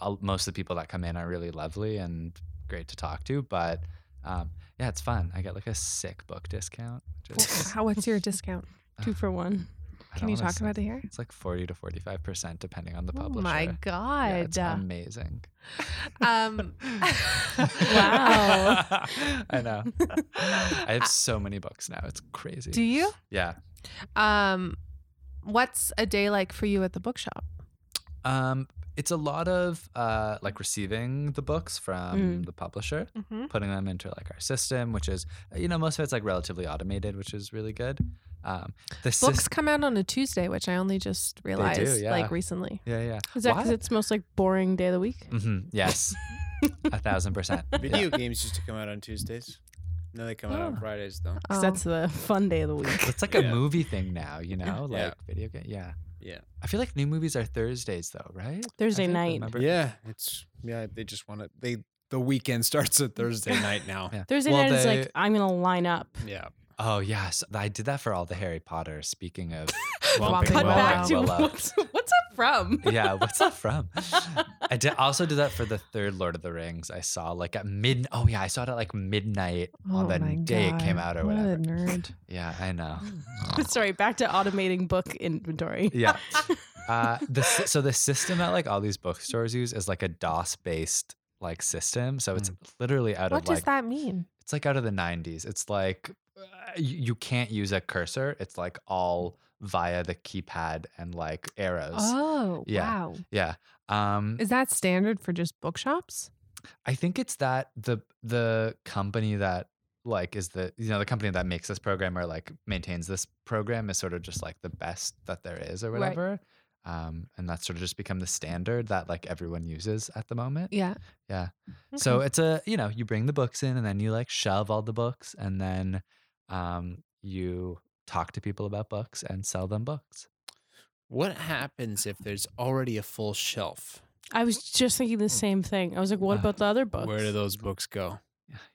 I'll, most of the people that come in are really lovely and great to talk to. But um, yeah, it's fun. I get like a sick book discount. Is, How? What's your discount? Two for one. I Can you talk say- about it here? It's like forty to forty-five percent, depending on the publisher. Oh publisher. my Yeah, it's god! amazing. um, Wow. I know. I have so many books now. It's crazy. do you? yeah. Um, what's a day like for you at the bookshop? Um, it's a lot of uh, like receiving the books from Mm. the publisher, Mm-hmm. putting them into like our system, which is you know most of it's like relatively automated, which is really good. Um, the Books sys- come out on a Tuesday, which I only just realized yeah. like recently. yeah, yeah. Is that because it's most like boring day of the week? hmm Yes, a thousand percent. Yeah. Video games used to come out on Tuesdays. No, they come out on Oh. Fridays though. 'Cause Oh. that's the fun day of the week. It's like a Yeah. movie thing now, you know, like Yeah. video game. Yeah, Yeah. I feel like new movies are Thursdays though, right? I Thursday think, night. remember? Yeah, it's yeah. They just want to. They the weekend starts at Thursday night now. Yeah. Thursday Well, night is they- like I'm gonna line up. Yeah. Oh yes, I did that for all the Harry Potter. Speaking of, Whomping Cut Willow. back to what's, what's that from? yeah, what's that from? I did also did that for the third Lord of the Rings. I saw like at mid. Oh yeah, I saw it at like midnight on the Oh day it came out or what whatever. nerd. Yeah, I know. Sorry, back to automating book inventory. Yeah. Uh, the so the system that like all these bookstores use is like a DOS based like system. So it's literally out What of What does like that mean? it's like out of the 90s. It's like you, you can't use a cursor. It's like all via the keypad and like arrows. Oh, Yeah. wow. Yeah. Um Is that standard for just bookshops? I think it's that the the company that like is the you know the company that makes this program or like maintains this program is sort of just like the best that there is or Right. whatever. Um, and that's sort of just become the standard that like everyone uses at the moment. Yeah. Yeah. So it's a you know you bring the books in and then you like shove all the books and then um, you talk to people about books and sell them books. What happens if there's already a full shelf? I was just thinking the same thing. I was like, what Uh, about the other books? Where do those books go?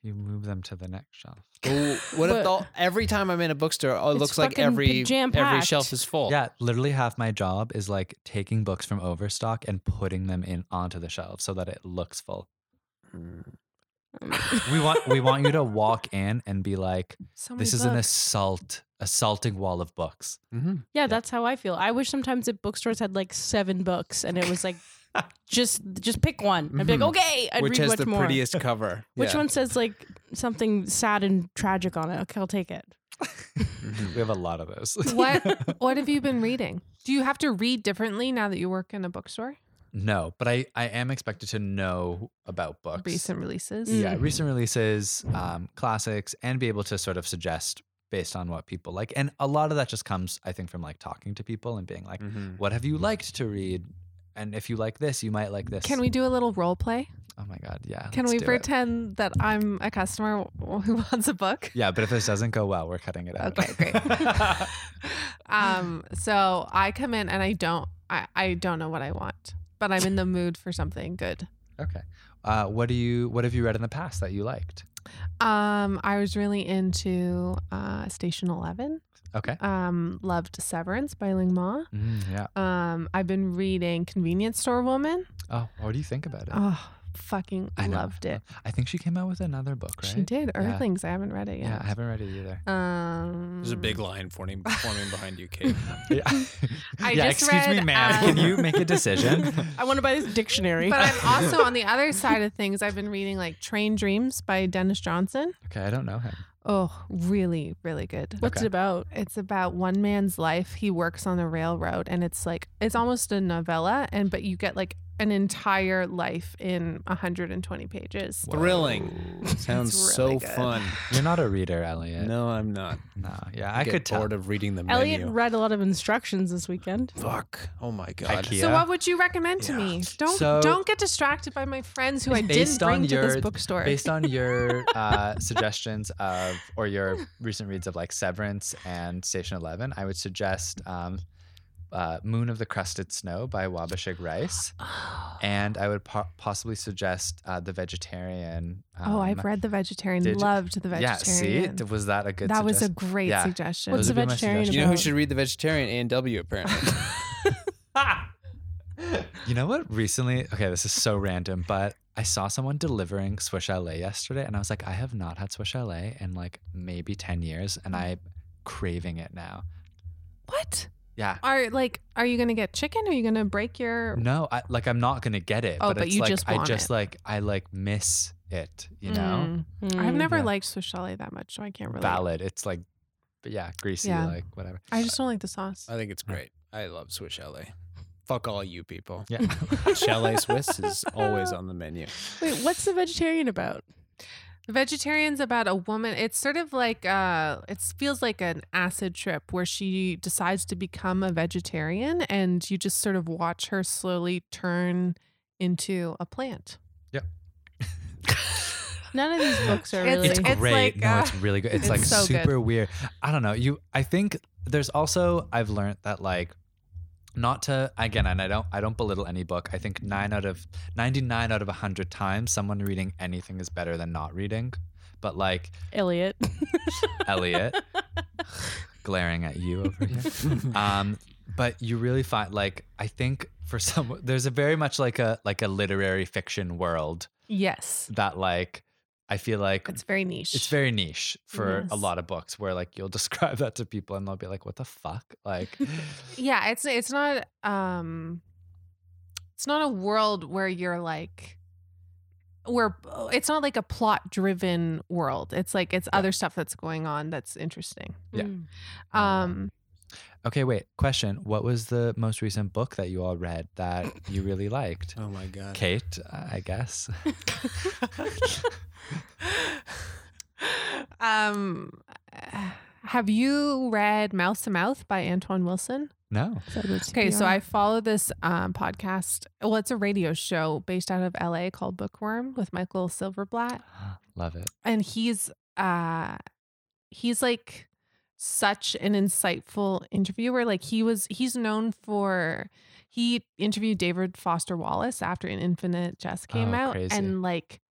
You move them to the next shelf. Oh, what if But- the, every time I'm in a bookstore, oh, it It's looks like fucking every every jam-packed. shelf is full? Yeah, literally half my job is like taking books from Overstock and putting them in onto the shelf so that it looks full. We want we want you to walk in and be like, So many this is an assault, assaulting wall of books. Mm-hmm. yeah, that's how I feel. I wish sometimes that bookstores had like seven books and it was like just just pick one. I'd be like, okay, I'd Which read has much the more. prettiest cover? Which Yeah. one says like something sad and tragic on it? Okay, I'll take it. Mhm. We have a lot of those. What what have you been reading? Do you have to read differently now that you work in a bookstore? No, but I I am expected to know about books. Recent releases. yeah, recent releases, um, classics, and be able to sort of suggest based on what people like. And a lot of that just comes, I think, from like talking to people and being like, Mhm. "What have you liked to read?" And if you like this, you might like this. Can we do a little role play? Oh my god, yeah. Can we do it. pretend that I'm a customer who wants a book? Yeah, but if this doesn't go well, we're cutting it out. Okay, great. um, so I come in and I don't I, I don't know what I want, but I'm in the mood for something good. okay. Uh, what do you? What have you read in the past that you liked? Um, I was really into uh, Station Eleven. Okay. Um, loved Severance by Ling Ma. Mm, yeah. Um, I've been reading Convenience Store Woman. Oh, what do you think about it? Oh, fucking I loved it. I think she came out with another book, right? She did. Yeah. Earthlings. I haven't read it yet. Yeah, yet. I haven't read it either. Um, There's a big line forming, forming behind you, Kate. Yeah, I yeah just excuse me, read, ma'am. uh, Can you make a decision? I want to buy this dictionary. But I'm also on the other side of things. I've been reading like Train Dreams by Denis Johnson. okay, I don't know him. Oh, really, really good. What's Okay. it about? It's about one man's life. He works on the railroad, and it's like it's almost a novella, and but you get like an entire life in 120 pages. Thrilling. Sounds It's so good. fun. You're not a reader, Elliot. No, I'm not. No, yeah, I, I get could tell. bored of reading the Elliot menu. read a lot of instructions this weekend. Fuck. Oh my god. IKEA. So what would you recommend to Yeah. me? Don't So- don't get distracted by my friends who I didn't Based on bring to this your- bookstore. Based on your uh, suggestions of, or your recent reads of like Severance and Station Eleven, I would suggest um, uh, Moon of the Crusted Snow by Waubgeshig Rice, and I would po- possibly suggest uh, The Vegetarian. oh, I've um, read The Vegetarian. did Loved The Vegetarian. Yeah, see, Vegetarian. Was that a good? that was a great Yeah. suggestion. What's Those the would be my vegetarian You know who should read the vegetarian? A and W apparently. You know what? Recently, okay, this is so random, but I saw someone delivering Swiss Chalet yesterday, and I was like, I have not had Swiss Chalet in like maybe ten years, and I'm craving it now. what? Yeah. Are like are you gonna get chicken? Are you gonna break your No, I, like I'm not gonna get it. Oh, but, but it's you like just I just it. like I like miss it. You know, Mm. I've never Yeah. liked Swiss chalet that much, so I can't really valid. It's like, but yeah, greasy, Yeah. like whatever. I just don't like the sauce. I think it's great. I love Swiss Chalet. Fuck all you people. Yeah. Chalet Swiss is always on the menu. Wait, what's the vegetarian about? The vegetarian's about a woman. It's sort of like uh it feels like an acid trip where she decides to become a vegetarian and you just sort of watch her slowly turn into a plant. Yeah. None of these books are really. It's It's great. like, no, uh, it's really good. It's, it's like so good. super weird. I don't know. You I think there's also I've learned that like not to again and I don't I don't belittle any book. I think 9 out of 99 out of 100 times someone reading anything is better than not reading. But like Elliot. Elliot glaring at you over here. Um but you really find like I think for some there's a very much like a like a literary fiction world Yes. that like I feel like It's very niche. it's very niche for a lot of books where like you'll describe that to people and they'll be like, "What the fuck?" Like, yeah, it's it's not um it's not a world where you're like where it's not like a plot driven world. It's like it's other stuff that's going on that's interesting. Yeah. Mm. Um okay, wait. Question: What was the most recent book that you all read that you really liked? Oh my god. Kate, I guess. um have you read Mouth to Mouth by Antoine Wilson? No. Okay, so I follow this um, podcast. Well, it's a radio show based out of LA called Bookworm with Michael Silverblatt. Love it. and he's uh he's like such an insightful interviewer like he was he's known for he interviewed david foster wallace after an infinite jest came Oh, out crazy. and like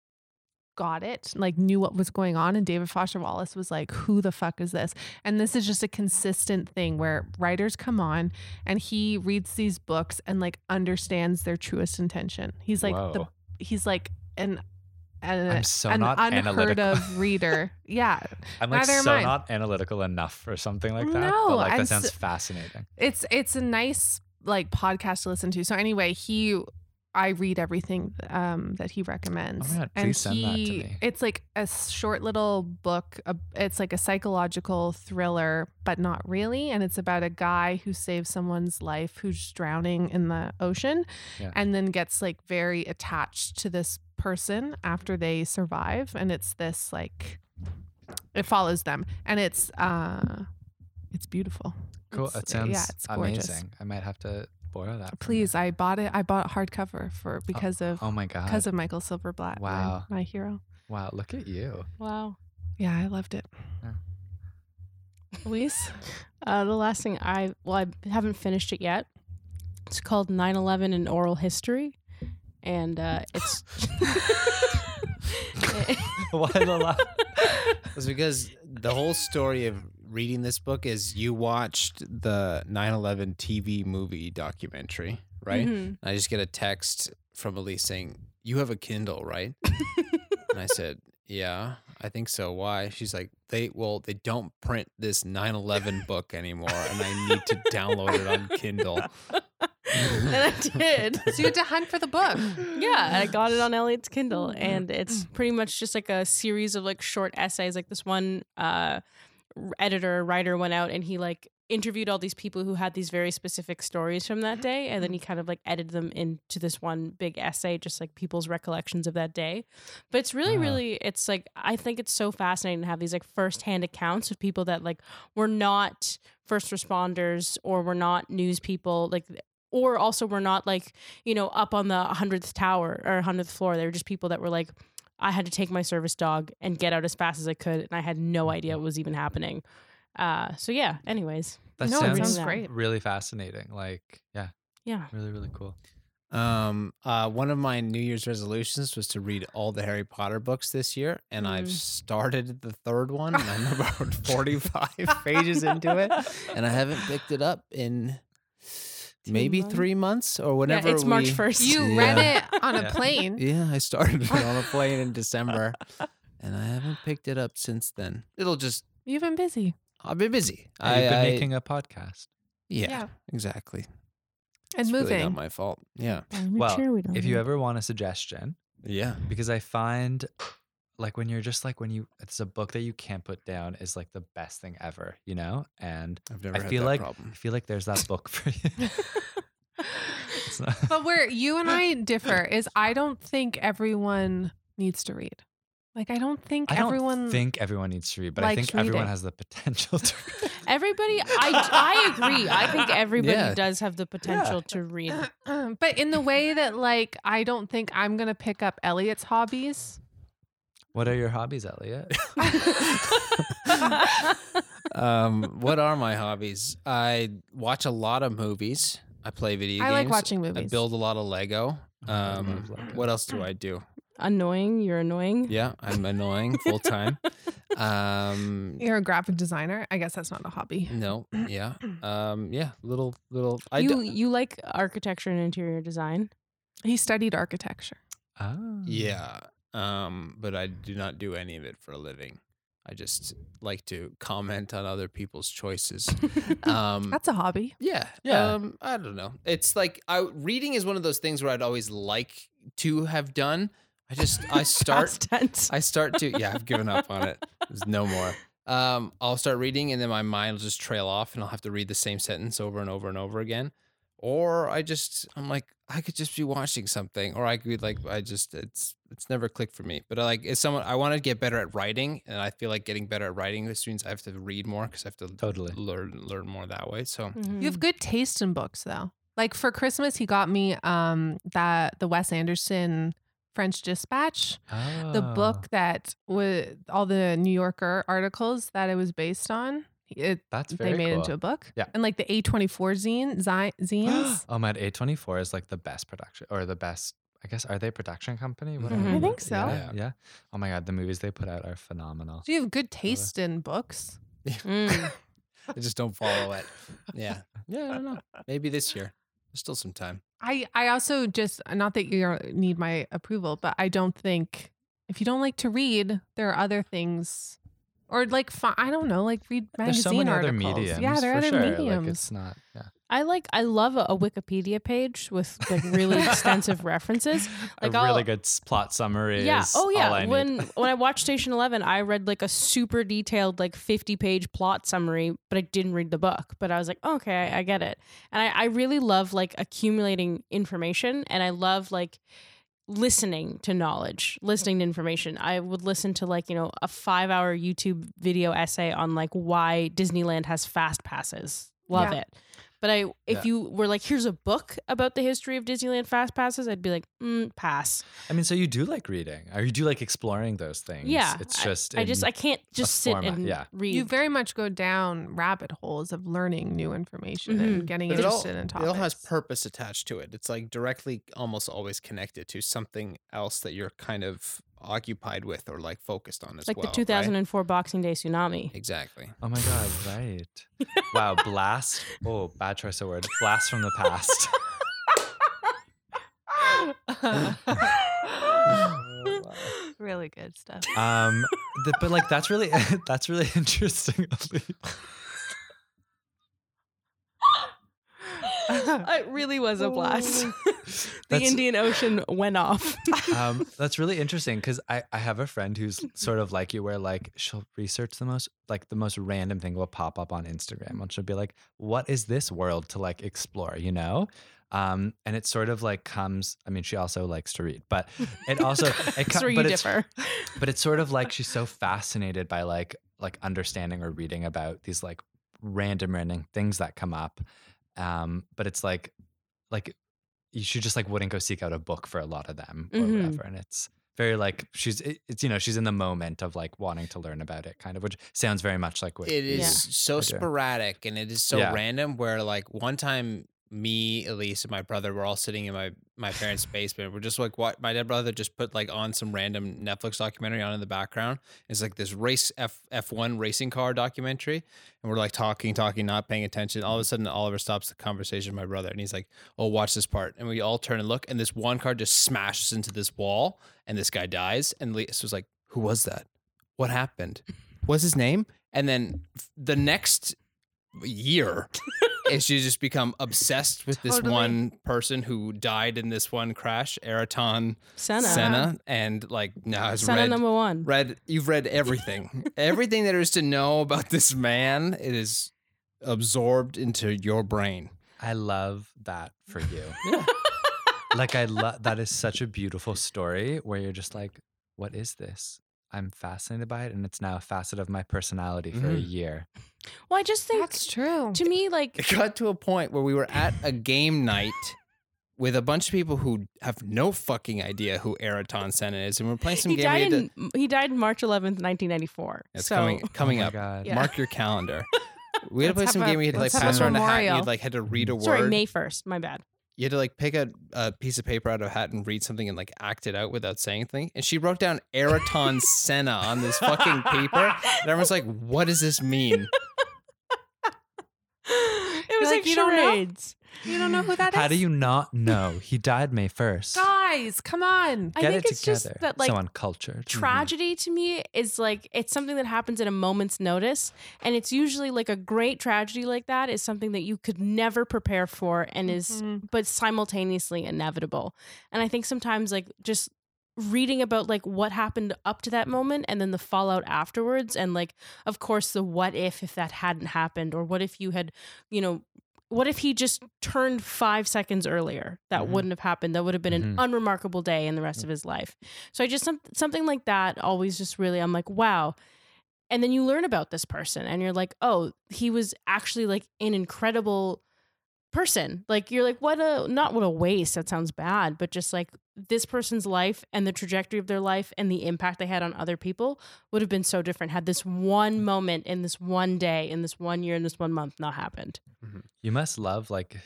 got it like knew what was going on and david foster wallace was like who the fuck is this? And this is just a consistent thing where writers come on and he reads these books and like understands their truest intention. He's like the he's like an an, I'm so an not unheard analytical. of reader. Yeah, I'm like Neither so not analytical enough or something like that. No, but like I'm that sounds s- fascinating. it's it's a nice like podcast to listen to. So anyway, he I read everything um, that he recommends. Oh God, and please send that to he- me. It's like a short little book. uh, It's like a psychological thriller, but not really. And it's about a guy who saves someone's life who's drowning in the ocean, Yeah. and then gets like very attached to this person after they survive. And it's this like it follows them, and it's uh, it's beautiful. Cool. It's- It sounds yeah, it's gorgeous. amazing. I might have to borrow that. Please, I bought it. I bought hardcover for because of Oh my god. because of Michael Silverblatt. my- Wow. my, hero. wow, look at you. Wow. Yeah, I loved it. Yeah. Elise, Uh, the last thing I well, I haven't finished it yet. It's called 9/11 in Oral History, and uh, it's. Why the laugh? It's because the whole story of reading this book is you watched the 9/11 TV movie documentary, right? Mhm. I just get a text from Elise saying, "You have a Kindle, right?" and I said, "Yeah, I think so. Why?" She's like, "They well, they don't print this 9/11 book anymore, and I need to download it on Kindle." and I did. so you had to hunt for the book. Yeah, I got it on Elliot's Kindle, and it's pretty much just like a series of like short essays. Like this one uh, editor writer went out and he like interviewed all these people who had these very specific stories from that day, and then he kind of like edited them into this one big essay, just like people's recollections of that day. But it's really, Ah. really, it's like I think it's so fascinating to have these like firsthand accounts of people that like were not first responders or were not news people, like. Or also, were not like you know, up on the hundredth tower or hundredth floor. They were just people that were like, I had to take my service dog and get out as fast as I could, and I had no idea what was even happening. Uh, so yeah. Anyways, That No, sounds, sounds great. really fascinating. Like, yeah, yeah. really, really cool. Um, uh, one of my New Year's resolutions was to read all the Harry Potter books this year, and I've Mm. started the third one, and I'm about 45 pages into it, and I haven't picked it up in Two maybe months? three months or whenever. yeah, it's March first. You read it on a Yeah. plane. Yeah, I started it on a plane in December, and I haven't picked it up since then. It'll just. You've been busy. I've been busy. I, You've been I- making a podcast. yeah, Yeah. exactly. And It's really moving. not my fault. Yeah, Well, cheerleader. If you ever want a suggestion, yeah. because I find like when you're just like when you it's a book that you can't put down is like the best thing ever, you know? And I've never I had feel that like problem. I feel like there's that book for you. But where you and I differ is I don't think everyone needs to read. Like I don't think I don't everyone think everyone needs to read, but I likes think everyone has the potential to read. everybody, I I agree. I think everybody Yeah. does have the potential to read. but in the way that like I don't think I'm gonna pick up Elliot's hobbies. What are your hobbies, Elliot? um, what are my hobbies? I watch a lot of movies. I play video I games. like watching movies. I build a lot of Lego. Oh, Um, what else do I do? annoying. You're annoying. Yeah, I'm annoying full time. Um, You're a graphic designer. I guess that's not a hobby. no, yeah, um, yeah, little, little. I you do, you like architecture and interior design. He studied architecture. Oh. yeah, um, but I do not do any of it for a living. I just like to comment on other people's choices. Um, That's a hobby. Yeah. Yeah. Um, I don't know. It's like I reading is one of those things where I'd always like to have done. I just I start Past tense. I start to yeah, I've given up on it. There's no more. Um, I'll start reading and then my mind will just trail off and I'll have to read the same sentence over and over and over again. Or I just I'm like I could just be watching something, or I could be like I just it's it's never clicked for me. But I like it's someone I want to get better at writing, and I feel like getting better at writing this means I have to read more because I have to Totally. learn learn more that way. So Mhm. You have good taste in books though. Like for Christmas he got me um that the Wes Anderson French Dispatch, the Oh. book that with all the New Yorker articles that it was based on. It, That's they very made it into a book. Yeah. And like the A24 zine, zi- zines. oh man, A24 is like the best production or the best I guess are they a production company? What are Mhm. they? I think so. Yeah, yeah. Oh my god, the movies they put out are phenomenal. So you have good taste in books. Mm. I just don't follow it. Yeah. Yeah, I don't know. Maybe this year. There's still some time. I I also just not that you need my approval, but I don't think if you don't like to read, there are other things, or like fi- I don't know, like read magazine There's so many articles. other mediums. yeah, there are other sure. mediums. Like it's not. Yeah. I like I love a, a Wikipedia page with like really extensive references. Like a I'll- really good plot summary. Yeah. Oh yeah. I. When when I watched Station Eleven, I read like a super detailed like fifty page plot summary, but I didn't read the book. But I was like, okay, I get it. And I, I really love like accumulating information, and I love like listening to knowledge, listening to information. I would listen to like you know a five hour YouTube video essay on like why Disneyland has fast passes. Love Yeah. it. But I, if Yeah. you were like, here's a book about the history of Disneyland fast passes, I'd be like, mm, pass. I mean, so you do like reading, or you do like exploring those things. Yeah, it's just. I, just I can't just sit format, and yeah. read. You very much go down rabbit holes of learning new information and Mhm. getting But it all, interested in talking. it all has purpose attached to it. It's like directly almost always connected to something else that you're kind of occupied with or like focused on as like well. the right? 2004 Boxing Day tsunami. Exactly. Oh my god! Right. wow. Blast. Oh, bad choice of word. Blast from the past. really good stuff. Um, the, but like that's really that's really interesting. It really was a blast. the That's- Indian Ocean went off. um, that's really interesting because I, I have a friend who's sort of like you, where like she'll research the most like the most random thing will pop up on Instagram, and she'll be like, "What is this world to like explore?" You know. Um, and it sort of like comes. I mean, she also likes to read, but it also it That's co- where you but it's differ. but it's sort of like she's so fascinated by like like understanding or reading about these like random random things that come up um but it's like like you should just like wouldn't go seek out a book for a lot of them or Mhm. whatever and it's very like she's it's you know she's in the moment of like wanting to learn about it kind of which sounds very much like what It is Yeah. so sporadic and it is so Yeah. random where like one time me, Elise, and my brother were all sitting in my my parents' basement. We're just like what my dad brother just put like on some random Netflix documentary on in the background. It's like this race F F one racing car documentary. And we're like talking, talking, not paying attention. All of a mm-hmm. sudden Oliver stops the conversation with my brother and he's like, Oh, watch this part. And we all turn and look, and this one car just smashes into this wall and this guy dies. And Elise was like, Who was that? What happened? What's his name? And then the next year is she's just become obsessed with this one person who died in this one crash, Ayrton Senna. Senna, and like now has Senna read number one. read you've read everything, everything there is to know about this man. It is absorbed into your brain. i love that for you like i love that is such a beautiful story where you're just like what is this i'm fascinated by it and it's now a facet of my personality for a Mhm. year Well, I just think That's true. to me, like It got to a point where we were at a game night with a bunch of people who have no fucking idea who Ayrton Senna is, and we're playing some he game. we died had to- in he died March 11th, 1994. It's so coming coming Oh up. God. Yeah. Mark your calendar. We had to play some have a- game. We had to like let's pass a around a hat. and memorial. You like had to read a word. sorry, May 1st. My bad. You had to like pick a, a piece of paper out of a hat and read something and like act it out without saying anything. And she wrote down Ayrton Senna on this fucking paper. And everyone's like, "What does this mean?" It was like, like, "You don't know?" You don't know who that is? how do you not know he died may 1st Guys, come on. I get think it it's together just that like so uncultured tragedy to me is like it's something that happens at a moment's notice and it's usually like a great tragedy like that is something that you could never prepare for and is Mhm. but simultaneously inevitable and i think sometimes like just reading about like what happened up to that moment and then the fallout afterwards and like of course the what if if that hadn't happened or what if you had you know what if he just turned five seconds earlier that Mhm. wouldn't have happened that would have been an Mhm. unremarkable day in the rest of his life so I just some, something like that always just really I'm like wow. And then you learn about this person and you're like, "Oh, he was actually like an incredible person." Like you're like, "What a not what a waste. That sounds bad, but just like this person's life and the trajectory of their life and the impact they had on other people would have been so different had this one mm-hmm. moment in this one day in this one year in this one month not happened." Mm-hmm. You must love like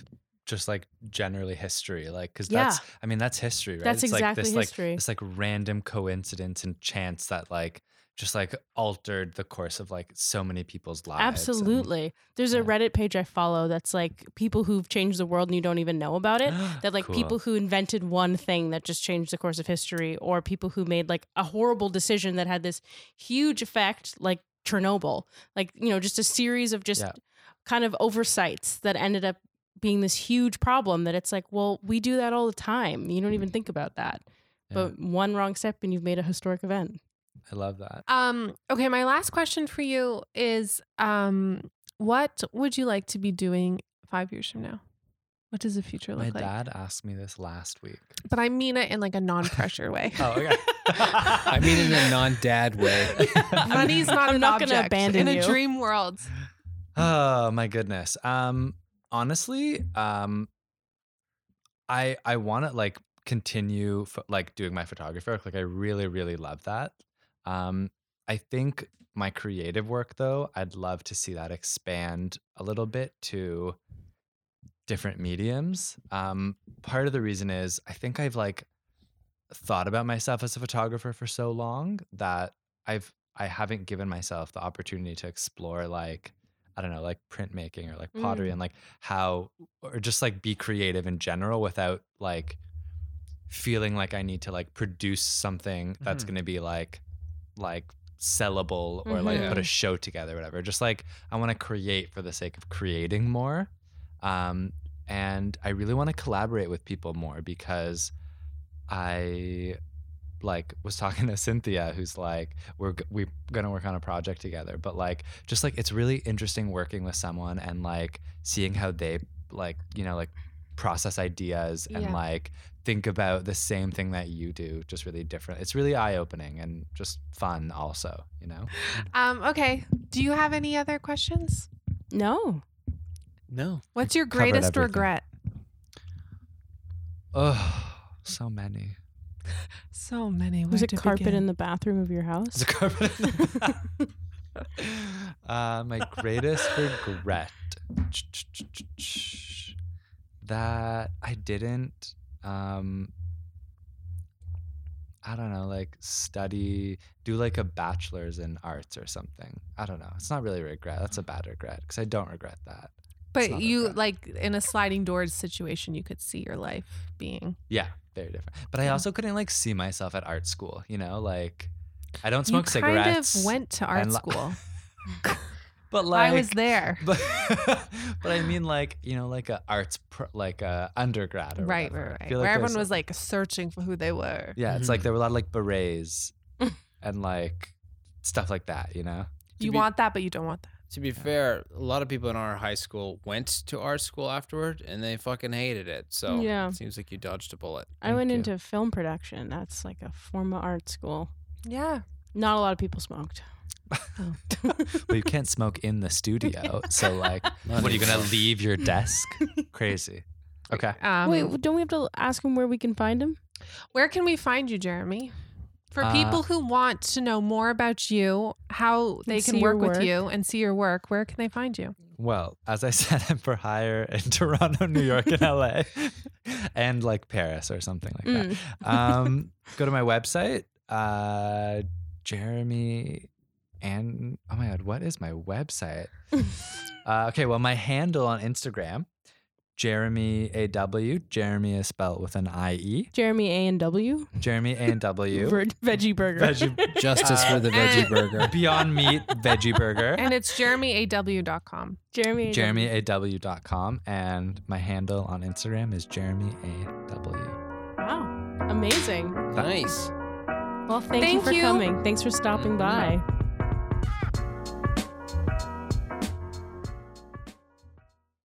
just like generally history, like because Yeah. that's I mean that's history, right? That's it's exactly like this history. like this like random coincidence and chance that like just like altered the course of like so many people's lives. and- Absolutely. There's a. Reddit page I follow that's like people who've changed the world and you don't even know about it. that like Cool. people who invented one thing that just changed the course of history or people who made like a horrible decision that had this huge effect like Chernobyl like you know just a series of just Yeah. kind of oversights that ended up being this huge problem that it's like, well, we do that all the time. You don't even mm. think about that. Yeah. But one wrong step and you've made a historic event. I love that. Um, okay, my last question for you is um, what would you like to be doing five years from now? What does the future My look like? My dad asked me this last week. But I mean it in like a non-pressure way. Oh, okay. I mean, in a non-dad way. Money's not I'm an not gonna object abandon in you. a dream world. Oh my goodness. Um honestly, um I I want to like continue pho- like doing my photography work. Like I really really love that. Um I think my creative work though, I'd love to see that expand a little bit to different mediums. Um part of the reason is I think I've like thought about myself as a photographer for so long that I've I haven't given myself the opportunity to explore like I don't know, like printmaking or like pottery Mm. and like how or just like be creative in general without like feeling like I need to like produce something that's Mhm. going to be like like sellable or like Mhm. put a show together whatever. Just like I want to create for the sake of creating more. Um and I really want to collaborate with people more because I like was talking to Cynthia who's like we're we're going to work on a project together but like just like it's really interesting working with someone and like seeing how they like you know like process ideas and Yeah. like think about the same thing that you do just really different it's really eye opening and just fun also you know Um, okay. Do you have any other questions? No. No. What's your greatest regret? oh so many So many. Was Where it to carpet begin? in the bathroom of your house? The carpet in the uh, my greatest regret that I didn't um I don't know, like study, do like a bachelor's in arts or something. I don't know. It's not really a regret. That's a bad regret because I don't regret that. But you regret. like in a sliding doors situation, you could see your life being. Yeah, very different. But I also couldn't like see myself at art school, you know, like I don't smoke you kind cigarettes. of went to art li- school. but like I was there. but but I mean like you know like a arts pro, like a undergrad or Right, whatever. right, right. feel Where everyone was like searching for who they were. yeah it's like Mhm. there were a lot of like berets and like stuff like that you know You be- want that, but you don't want that. To be fair, a lot of people in our high school went to art school afterward, and they fucking hated it. So Yeah. it seems like you dodged a bullet. I went you. into film production. That's like a form of art school. Yeah. Not a lot of people smoked. but you can't smoke in the studio so like Not what are you gonna leave your desk crazy okay Um, Wait, don't we have to ask him where we can find him? where can we find you, Jeremy? For Uh, people who want to know more about you, how they can see work with work. you and see your work, where can they find you? well as i said i'm for hire in toronto new york and la and like paris or something like that Mm. um, go to my website, uh, Jeremy, and oh my god, what is my website? uh, okay, well, my handle on Instagram, Jeremy AW. Jeremy is spelled with an I E. Jeremy A and W. Jeremy A and W. Vir- veggie burger. Veggie- Justice for the Uh, veggie burger. Beyond Meat Veggie Burger. And it's jeremyaw.com. Jeremy. A W. JeremyAW.com. And my handle on Instagram is Jeremy AW. Wow. Amazing. Nice. Well, thank, you for you. coming. Thanks for stopping by.